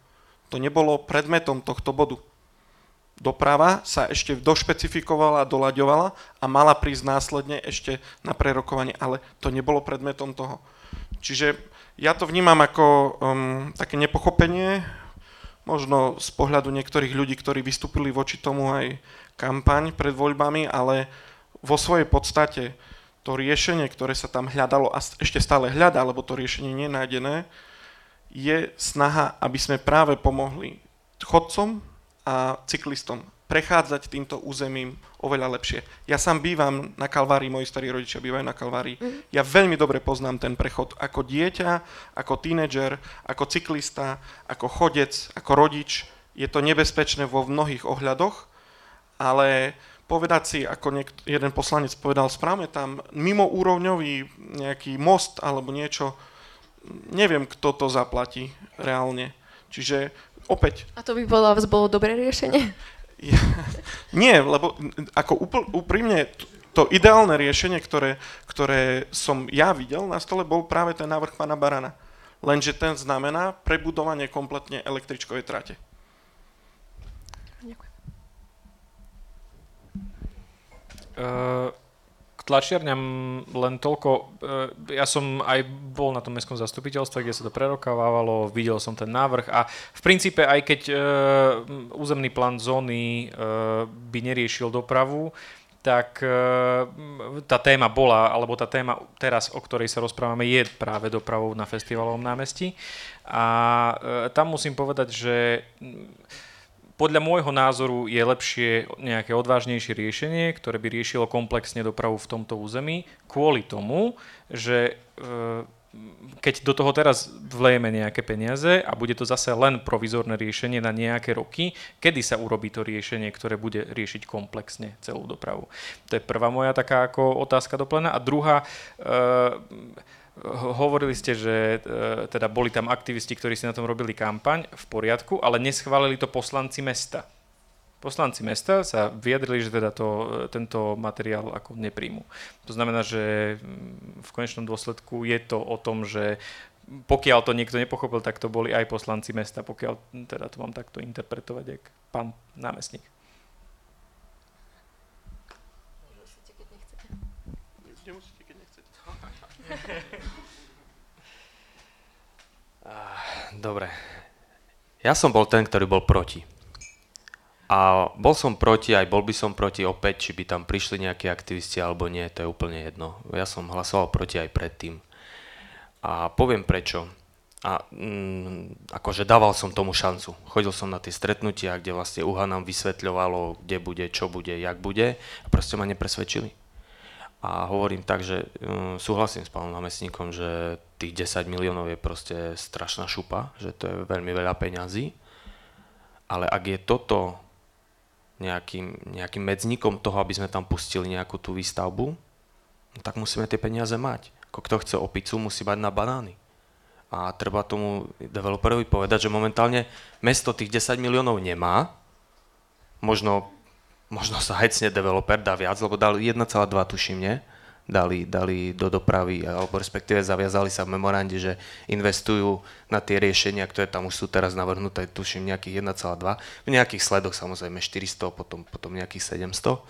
To nebolo predmetom tohto bodu doprava sa ešte došpecifikovala a doľaďovala a mala prísť následne ešte na prerokovanie, ale to nebolo predmetom toho. Čiže ja to vnímam ako um, také nepochopenie, možno z pohľadu niektorých ľudí, ktorí vystúpili voči tomu aj kampaň pred voľbami, ale vo svojej podstate to riešenie, ktoré sa tam hľadalo a ešte stále hľadá, lebo to riešenie nie je nájdené, je snaha, aby sme práve pomohli chodcom, a cyklistom prechádzať týmto územím oveľa lepšie. Ja sám bývam na Kalvárii, moji starí rodičia bývajú na Kalvárii. Mm. Ja veľmi dobre poznám ten prechod ako dieťa, ako tínedžer, ako cyklista, ako chodec, ako rodič. Je to nebezpečné vo mnohých ohľadoch, ale povedať si, ako niekt- jeden poslanec povedal, správne tam mimo úrovňový nejaký most alebo niečo, neviem, kto to zaplatí reálne. Čiže opäť. A to by podľa vás bolo dobré riešenie? Ja, nie, lebo ako úpl, úprimne to ideálne riešenie, ktoré, ktoré som ja videl na stole, bol práve ten návrh pána Barana. Lenže ten znamená prebudovanie kompletne električkovej trate. Ďakujem. Uh, tlačiarňam len toľko, e, ja som aj bol na tom mestskom zastupiteľstve, kde sa to prerokávalo, videl som ten návrh a v princípe aj keď e, územný plán zóny e, by neriešil dopravu, tak tá téma bola, alebo tá téma teraz, o ktorej sa rozprávame, je práve dopravou na festivalovom námestí. A tam musím povedať, že podľa môjho názoru je lepšie nejaké odvážnejšie riešenie, ktoré by riešilo komplexne dopravu v tomto území, kvôli tomu, že e, keď do toho teraz vlejeme nejaké peniaze a bude to zase len provizorné riešenie na nejaké roky, kedy sa urobí to riešenie, ktoré bude riešiť komplexne celú dopravu. To je prvá moja taká ako otázka doplnená. A druhá, e, Hovorili ste, že e, teda boli tam aktivisti, ktorí si na tom robili kampaň, v poriadku, ale neschválili to poslanci mesta. Poslanci mesta sa vyjadrili, že teda to, e, tento materiál ako nepríjmu. To znamená, že mm, v konečnom dôsledku je to o tom, že pokiaľ to niekto nepochopil, tak to boli aj poslanci mesta, pokiaľ teda to mám takto interpretovať, jak pán námestník. Nemusíte, keď nechcete. *laughs* Dobre. Ja som bol ten, ktorý bol proti. A bol som proti, aj bol by som proti opäť, či by tam prišli nejakí aktivisti alebo nie, to je úplne jedno. Ja som hlasoval proti aj predtým. A poviem prečo. A mm, akože dával som tomu šancu. Chodil som na tie stretnutia, kde vlastne UHA nám vysvetľovalo, kde bude, čo bude, jak bude. A proste ma nepresvedčili. A hovorím tak, že um, súhlasím s pánom námestníkom, že tých 10 miliónov je proste strašná šupa, že to je veľmi veľa peňazí. Ale ak je toto nejakým, nejakým medzníkom toho, aby sme tam pustili nejakú tú výstavbu, no tak musíme tie peniaze mať. Kto chce opicu, musí mať na banány. A treba tomu developerovi povedať, že momentálne mesto tých 10 miliónov nemá, možno, možno sa hecne developer dá viac, lebo dal 1,2 tuším, nie? Dali, dali do dopravy, alebo respektíve zaviazali sa v memorande, že investujú na tie riešenia, ktoré tam už sú teraz navrhnuté, tuším nejakých 1,2. V nejakých sledoch samozrejme 400, potom, potom nejakých 700.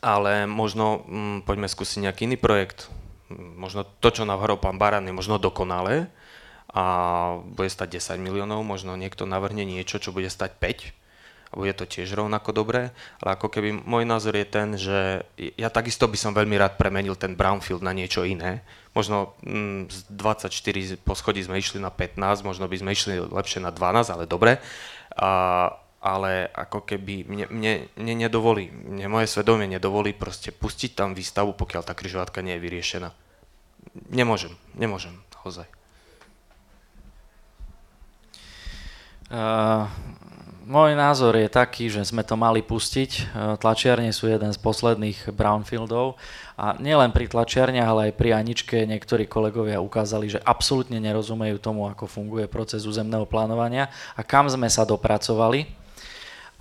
Ale možno hm, poďme skúsiť nejaký iný projekt, možno to, čo navrhol pán Baran, je možno dokonalé a bude stať 10 miliónov, možno niekto navrhne niečo, čo bude stať 5 a bude to tiež rovnako dobré, ale ako keby môj názor je ten, že ja takisto by som veľmi rád premenil ten brownfield na niečo iné. Možno mm, z 24 poschodí sme išli na 15, možno by sme išli lepšie na 12, ale dobre. A, ale ako keby mne, mne, mne nedovolí, mne moje svedomie nedovolí proste pustiť tam výstavu, pokiaľ tá križovatka nie je vyriešená. Nemôžem, nemôžem, naozaj. Uh, môj názor je taký, že sme to mali pustiť. Tlačiarne sú jeden z posledných brownfieldov a nielen pri tlačiarniach, ale aj pri Aničke niektorí kolegovia ukázali, že absolútne nerozumejú tomu, ako funguje proces územného plánovania a kam sme sa dopracovali.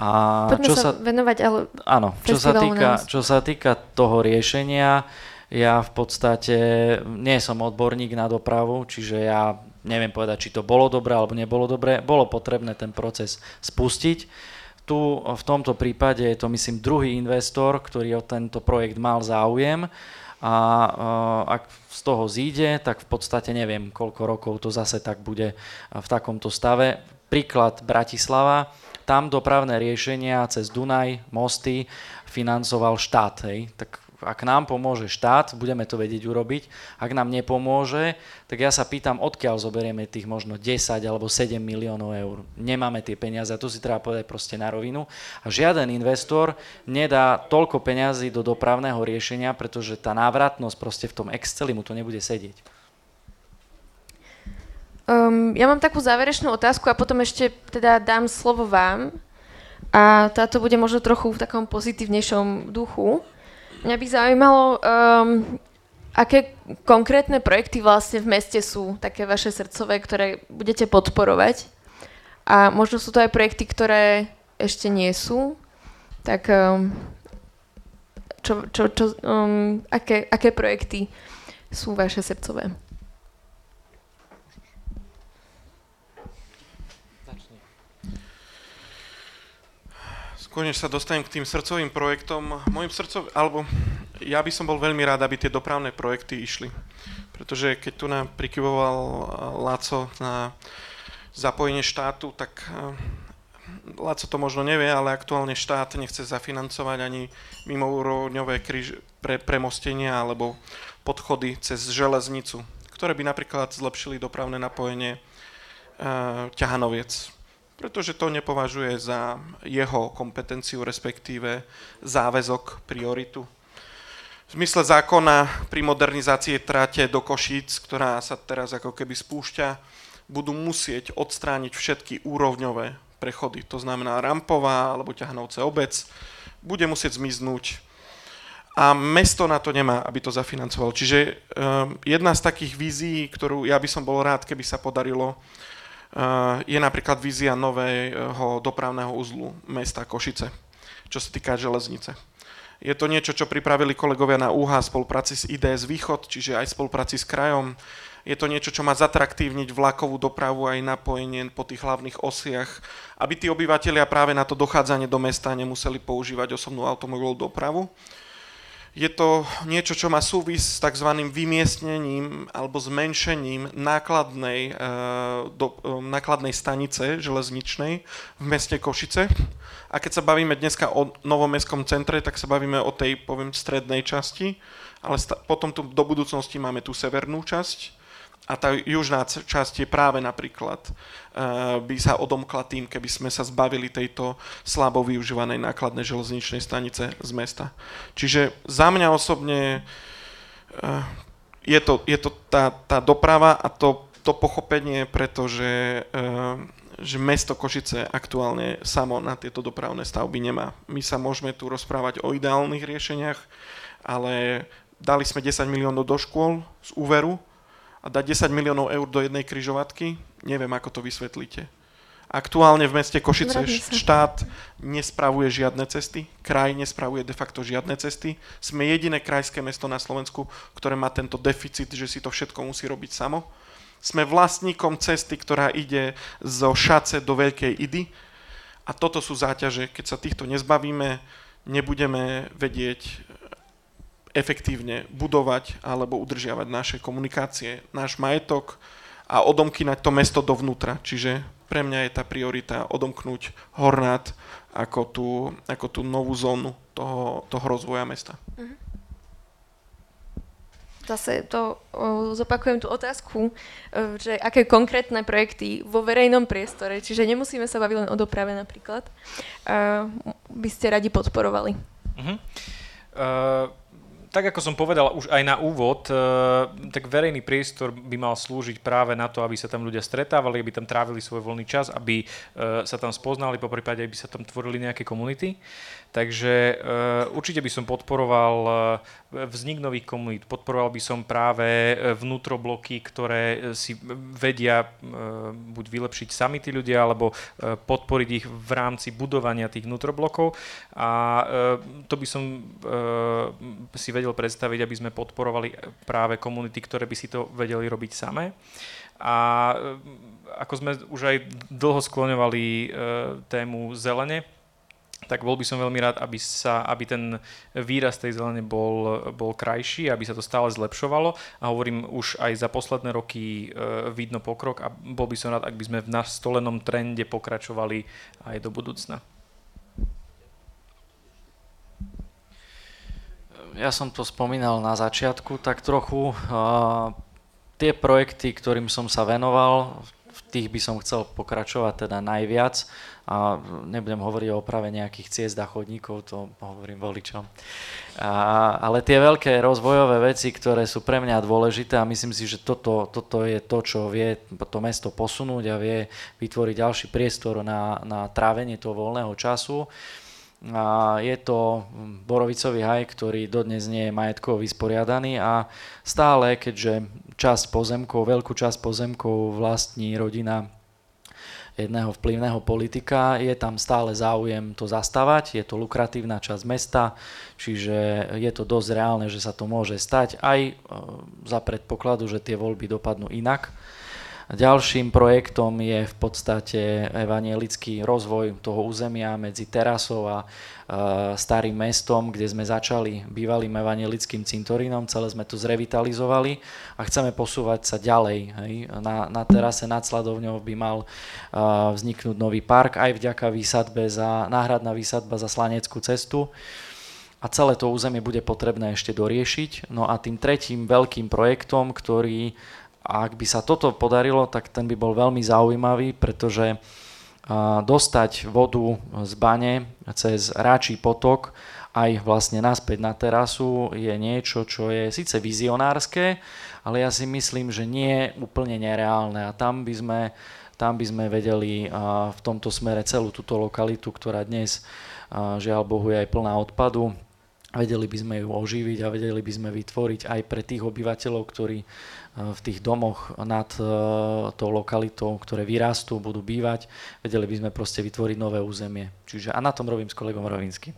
A Poďme čo sa, sa venovať, ale áno, čo sa, týka, čo sa týka toho riešenia, ja v podstate nie som odborník na dopravu, čiže ja neviem povedať, či to bolo dobré alebo nebolo dobré. Bolo potrebné ten proces spustiť. Tu v tomto prípade je to myslím druhý investor, ktorý o tento projekt mal záujem a ak z toho zíde, tak v podstate neviem, koľko rokov to zase tak bude v takomto stave. Príklad Bratislava, tam dopravné riešenia cez Dunaj, mosty financoval štát. Hej. Tak ak nám pomôže štát, budeme to vedieť urobiť. Ak nám nepomôže, tak ja sa pýtam, odkiaľ zoberieme tých možno 10 alebo 7 miliónov eur. Nemáme tie peniaze a to si treba povedať proste na rovinu. A žiaden investor nedá toľko peňazí do dopravného riešenia, pretože tá návratnosť proste v tom Exceli mu to nebude sedieť. Um, ja mám takú záverečnú otázku a potom ešte teda dám slovo vám. A táto bude možno trochu v takom pozitívnejšom duchu. Mňa by zaujímalo, um, aké konkrétne projekty vlastne v meste sú také vaše srdcové, ktoré budete podporovať. A možno sú to aj projekty, ktoré ešte nie sú. Tak um, čo, čo, čo, um, aké, aké projekty sú vaše srdcové? Skôr sa dostanem k tým srdcovým projektom, môjim srdcov, alebo ja by som bol veľmi rád, aby tie dopravné projekty išli. Pretože keď tu nám prikyvoval eh, Laco na zapojenie štátu, tak eh, Laco to možno nevie, ale aktuálne štát nechce zafinancovať ani mimoúrovňové kríž, pre, premostenia alebo podchody cez železnicu, ktoré by napríklad zlepšili dopravné napojenie e, ťahanoviec pretože to nepovažuje za jeho kompetenciu, respektíve záväzok, prioritu. V zmysle zákona pri modernizácii trate do Košíc, ktorá sa teraz ako keby spúšťa, budú musieť odstrániť všetky úrovňové prechody. To znamená Rampová alebo ťahnovce obec bude musieť zmiznúť a mesto na to nemá, aby to zafinancovalo. Čiže um, jedna z takých vízií, ktorú ja by som bol rád, keby sa podarilo je napríklad vízia nového dopravného uzlu mesta Košice, čo sa týka železnice. Je to niečo, čo pripravili kolegovia na UHA v spolupráci s IDS Východ, čiže aj v spolupráci s krajom. Je to niečo, čo má zatraktívniť vlakovú dopravu aj napojenie po tých hlavných osiach, aby tí obyvateľia práve na to dochádzanie do mesta nemuseli používať osobnú automobilovú dopravu je to niečo, čo má súvis s tzv. vymiestnením alebo zmenšením nákladnej, e, do, e, nákladnej stanice železničnej v meste Košice. A keď sa bavíme dneska o novomestskom centre, tak sa bavíme o tej, poviem, strednej časti, ale sta- potom tu do budúcnosti máme tú severnú časť, a tá južná časť je práve napríklad, uh, by sa odomkla tým, keby sme sa zbavili tejto slabo využívanej nákladnej železničnej stanice z mesta. Čiže za mňa osobne uh, je to, je to tá, tá doprava a to, to pochopenie, pretože uh, že mesto Košice aktuálne samo na tieto dopravné stavby nemá. My sa môžeme tu rozprávať o ideálnych riešeniach, ale dali sme 10 miliónov do škôl z úveru a dať 10 miliónov eur do jednej kryžovatky, neviem, ako to vysvetlíte. Aktuálne v meste Košice štát nespravuje žiadne cesty, kraj nespravuje de facto žiadne cesty. Sme jediné krajské mesto na Slovensku, ktoré má tento deficit, že si to všetko musí robiť samo. Sme vlastníkom cesty, ktorá ide zo Šace do Veľkej Idy. A toto sú záťaže. Keď sa týchto nezbavíme, nebudeme vedieť efektívne budovať alebo udržiavať naše komunikácie, náš majetok a odomkynať to mesto dovnútra. Čiže pre mňa je tá priorita odomknúť Hornát ako tú, ako tú novú zónu toho, toho rozvoja mesta. Mhm. Zase to zopakujem tú otázku, o, že aké konkrétne projekty vo verejnom priestore, čiže nemusíme sa baviť len o doprave napríklad, o, by ste radi podporovali. Uh-huh. Uh, tak ako som povedal už aj na úvod, eh, tak verejný priestor by mal slúžiť práve na to, aby sa tam ľudia stretávali, aby tam trávili svoj voľný čas, aby eh, sa tam spoznali, po prípade, aby sa tam tvorili nejaké komunity. Takže uh, určite by som podporoval uh, vznik nových komunít, podporoval by som práve vnútrobloky, ktoré si vedia buď vylepšiť sami tí ľudia, alebo podporiť ich v rámci budovania tých vnútroblokov. A to by som si vedel predstaviť, aby sme podporovali práve komunity, ktoré by si to vedeli robiť samé. A ako sme už aj dlho skloňovali tému zelene, tak bol by som veľmi rád, aby, sa, aby ten výraz tej zelene bol, bol krajší, aby sa to stále zlepšovalo a hovorím už aj za posledné roky e, vidno pokrok a bol by som rád, ak by sme v nastolenom trende pokračovali aj do budúcna. Ja som to spomínal na začiatku, tak trochu tie projekty, ktorým som sa venoval, tých by som chcel pokračovať teda najviac a nebudem hovoriť o oprave nejakých ciest a chodníkov, to hovorím voličom. A, ale tie veľké rozvojové veci, ktoré sú pre mňa dôležité a myslím si, že toto, toto je to, čo vie to mesto posunúť a vie vytvoriť ďalší priestor na, na trávenie toho voľného času, a je to borovicový haj, ktorý dodnes nie je majetkovo vysporiadaný a stále, keďže časť pozemkov, veľkú časť pozemkov vlastní rodina jedného vplyvného politika. Je tam stále záujem to zastavať, je to lukratívna časť mesta, čiže je to dosť reálne, že sa to môže stať aj e, za predpokladu, že tie voľby dopadnú inak. Ďalším projektom je v podstate evanielický rozvoj toho územia medzi terasou a starým mestom, kde sme začali bývalým evanielickým cintorínom, celé sme to zrevitalizovali a chceme posúvať sa ďalej. Hej. Na, na terase nad Sladovňou by mal vzniknúť nový park aj vďaka výsadbe za, náhradná výsadba za Slaneckú cestu a celé to územie bude potrebné ešte doriešiť. No a tým tretím veľkým projektom, ktorý ak by sa toto podarilo, tak ten by bol veľmi zaujímavý, pretože dostať vodu z bane cez ráčí potok aj vlastne naspäť na terasu je niečo, čo je síce vizionárske, ale ja si myslím, že nie je úplne nereálne. A tam by sme, tam by sme vedeli v tomto smere celú túto lokalitu, ktorá dnes žiaľ Bohu je aj plná odpadu, vedeli by sme ju oživiť a vedeli by sme vytvoriť aj pre tých obyvateľov, ktorí v tých domoch nad e, tou lokalitou, ktoré vyrastú, budú bývať. Vedeli by sme proste vytvoriť nové územie. Čiže a na tom robím s kolegom Rovinským.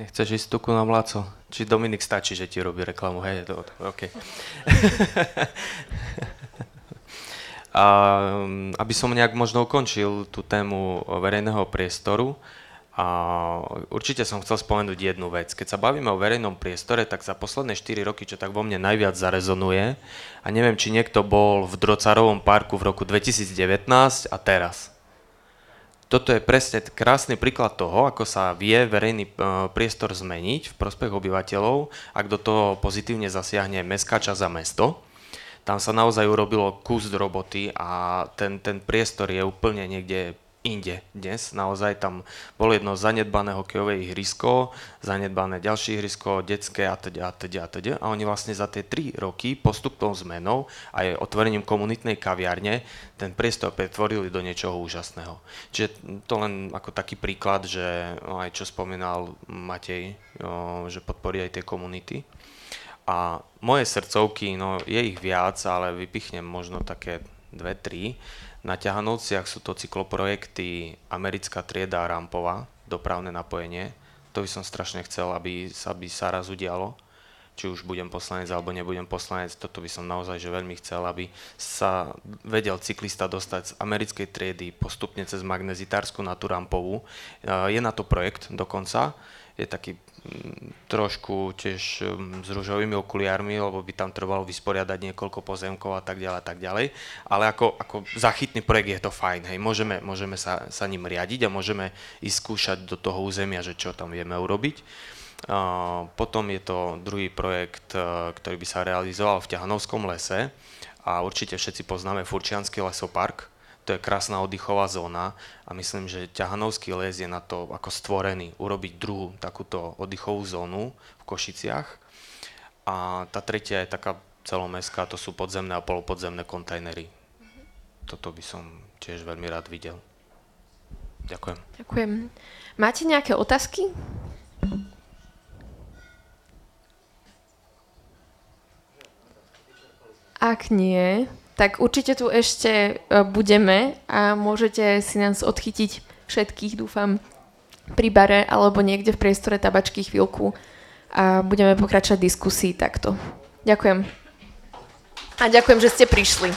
Nechceš ísť tuku na mláco? Či Dominik stačí, že ti robí reklamu? Hej, to, OK. *laughs* A, aby som nejak možno ukončil tú tému verejného priestoru, a určite som chcel spomenúť jednu vec. Keď sa bavíme o verejnom priestore, tak za posledné 4 roky, čo tak vo mne najviac zarezonuje, a neviem, či niekto bol v Drocarovom parku v roku 2019 a teraz. Toto je presne krásny príklad toho, ako sa vie verejný e, priestor zmeniť v prospech obyvateľov, ak do toho pozitívne zasiahne mestská časť a mesto. Tam sa naozaj urobilo kus roboty a ten, ten priestor je úplne niekde inde dnes. Naozaj tam bolo jedno zanedbané hokejové ihrisko, zanedbané ďalšie ihrisko, detské a teda a teda a teda. A oni vlastne za tie 3 roky postupnou zmenou a aj otvorením komunitnej kaviarne ten priestor pretvorili do niečoho úžasného. Čiže to len ako taký príklad, že aj čo spomínal Matej, že podporí aj tie komunity. A moje srdcovky, no je ich viac, ale vypichnem možno také dve, tri. Na ťahanovciach sú to cykloprojekty Americká trieda a Rampová, dopravné napojenie. To by som strašne chcel, aby sa, aby sa raz udialo. Či už budem poslanec alebo nebudem poslanec, toto by som naozaj že veľmi chcel, aby sa vedel cyklista dostať z americkej triedy postupne cez magnezitárskú na tú rampovú. Je na to projekt dokonca, je taký trošku tiež um, s rúžovými okuliármi, lebo by tam trvalo vysporiadať niekoľko pozemkov a tak ďalej a tak ďalej. Ale ako, ako zachytný projekt je to fajn, hej, môžeme, môžeme sa, sa ním riadiť a môžeme ísť skúšať do toho územia, že čo tam vieme urobiť. Potom je to druhý projekt, uh, ktorý by sa realizoval v Ťahanovskom lese a určite všetci poznáme Furčianský lesopark, to je krásna oddychová zóna a myslím, že Ťahanovský les je na to ako stvorený, urobiť druhú takúto oddychovú zónu v Košiciach. A tá tretia je taká celomestská, to sú podzemné a polopodzemné kontajnery. Toto by som tiež veľmi rád videl. Ďakujem. Ďakujem. Máte nejaké otázky? Ak nie, tak určite tu ešte e, budeme a môžete si nás odchytiť všetkých, dúfam, pri bare alebo niekde v priestore tabačky chvíľku a budeme pokračovať diskusii takto. Ďakujem. A ďakujem, že ste prišli.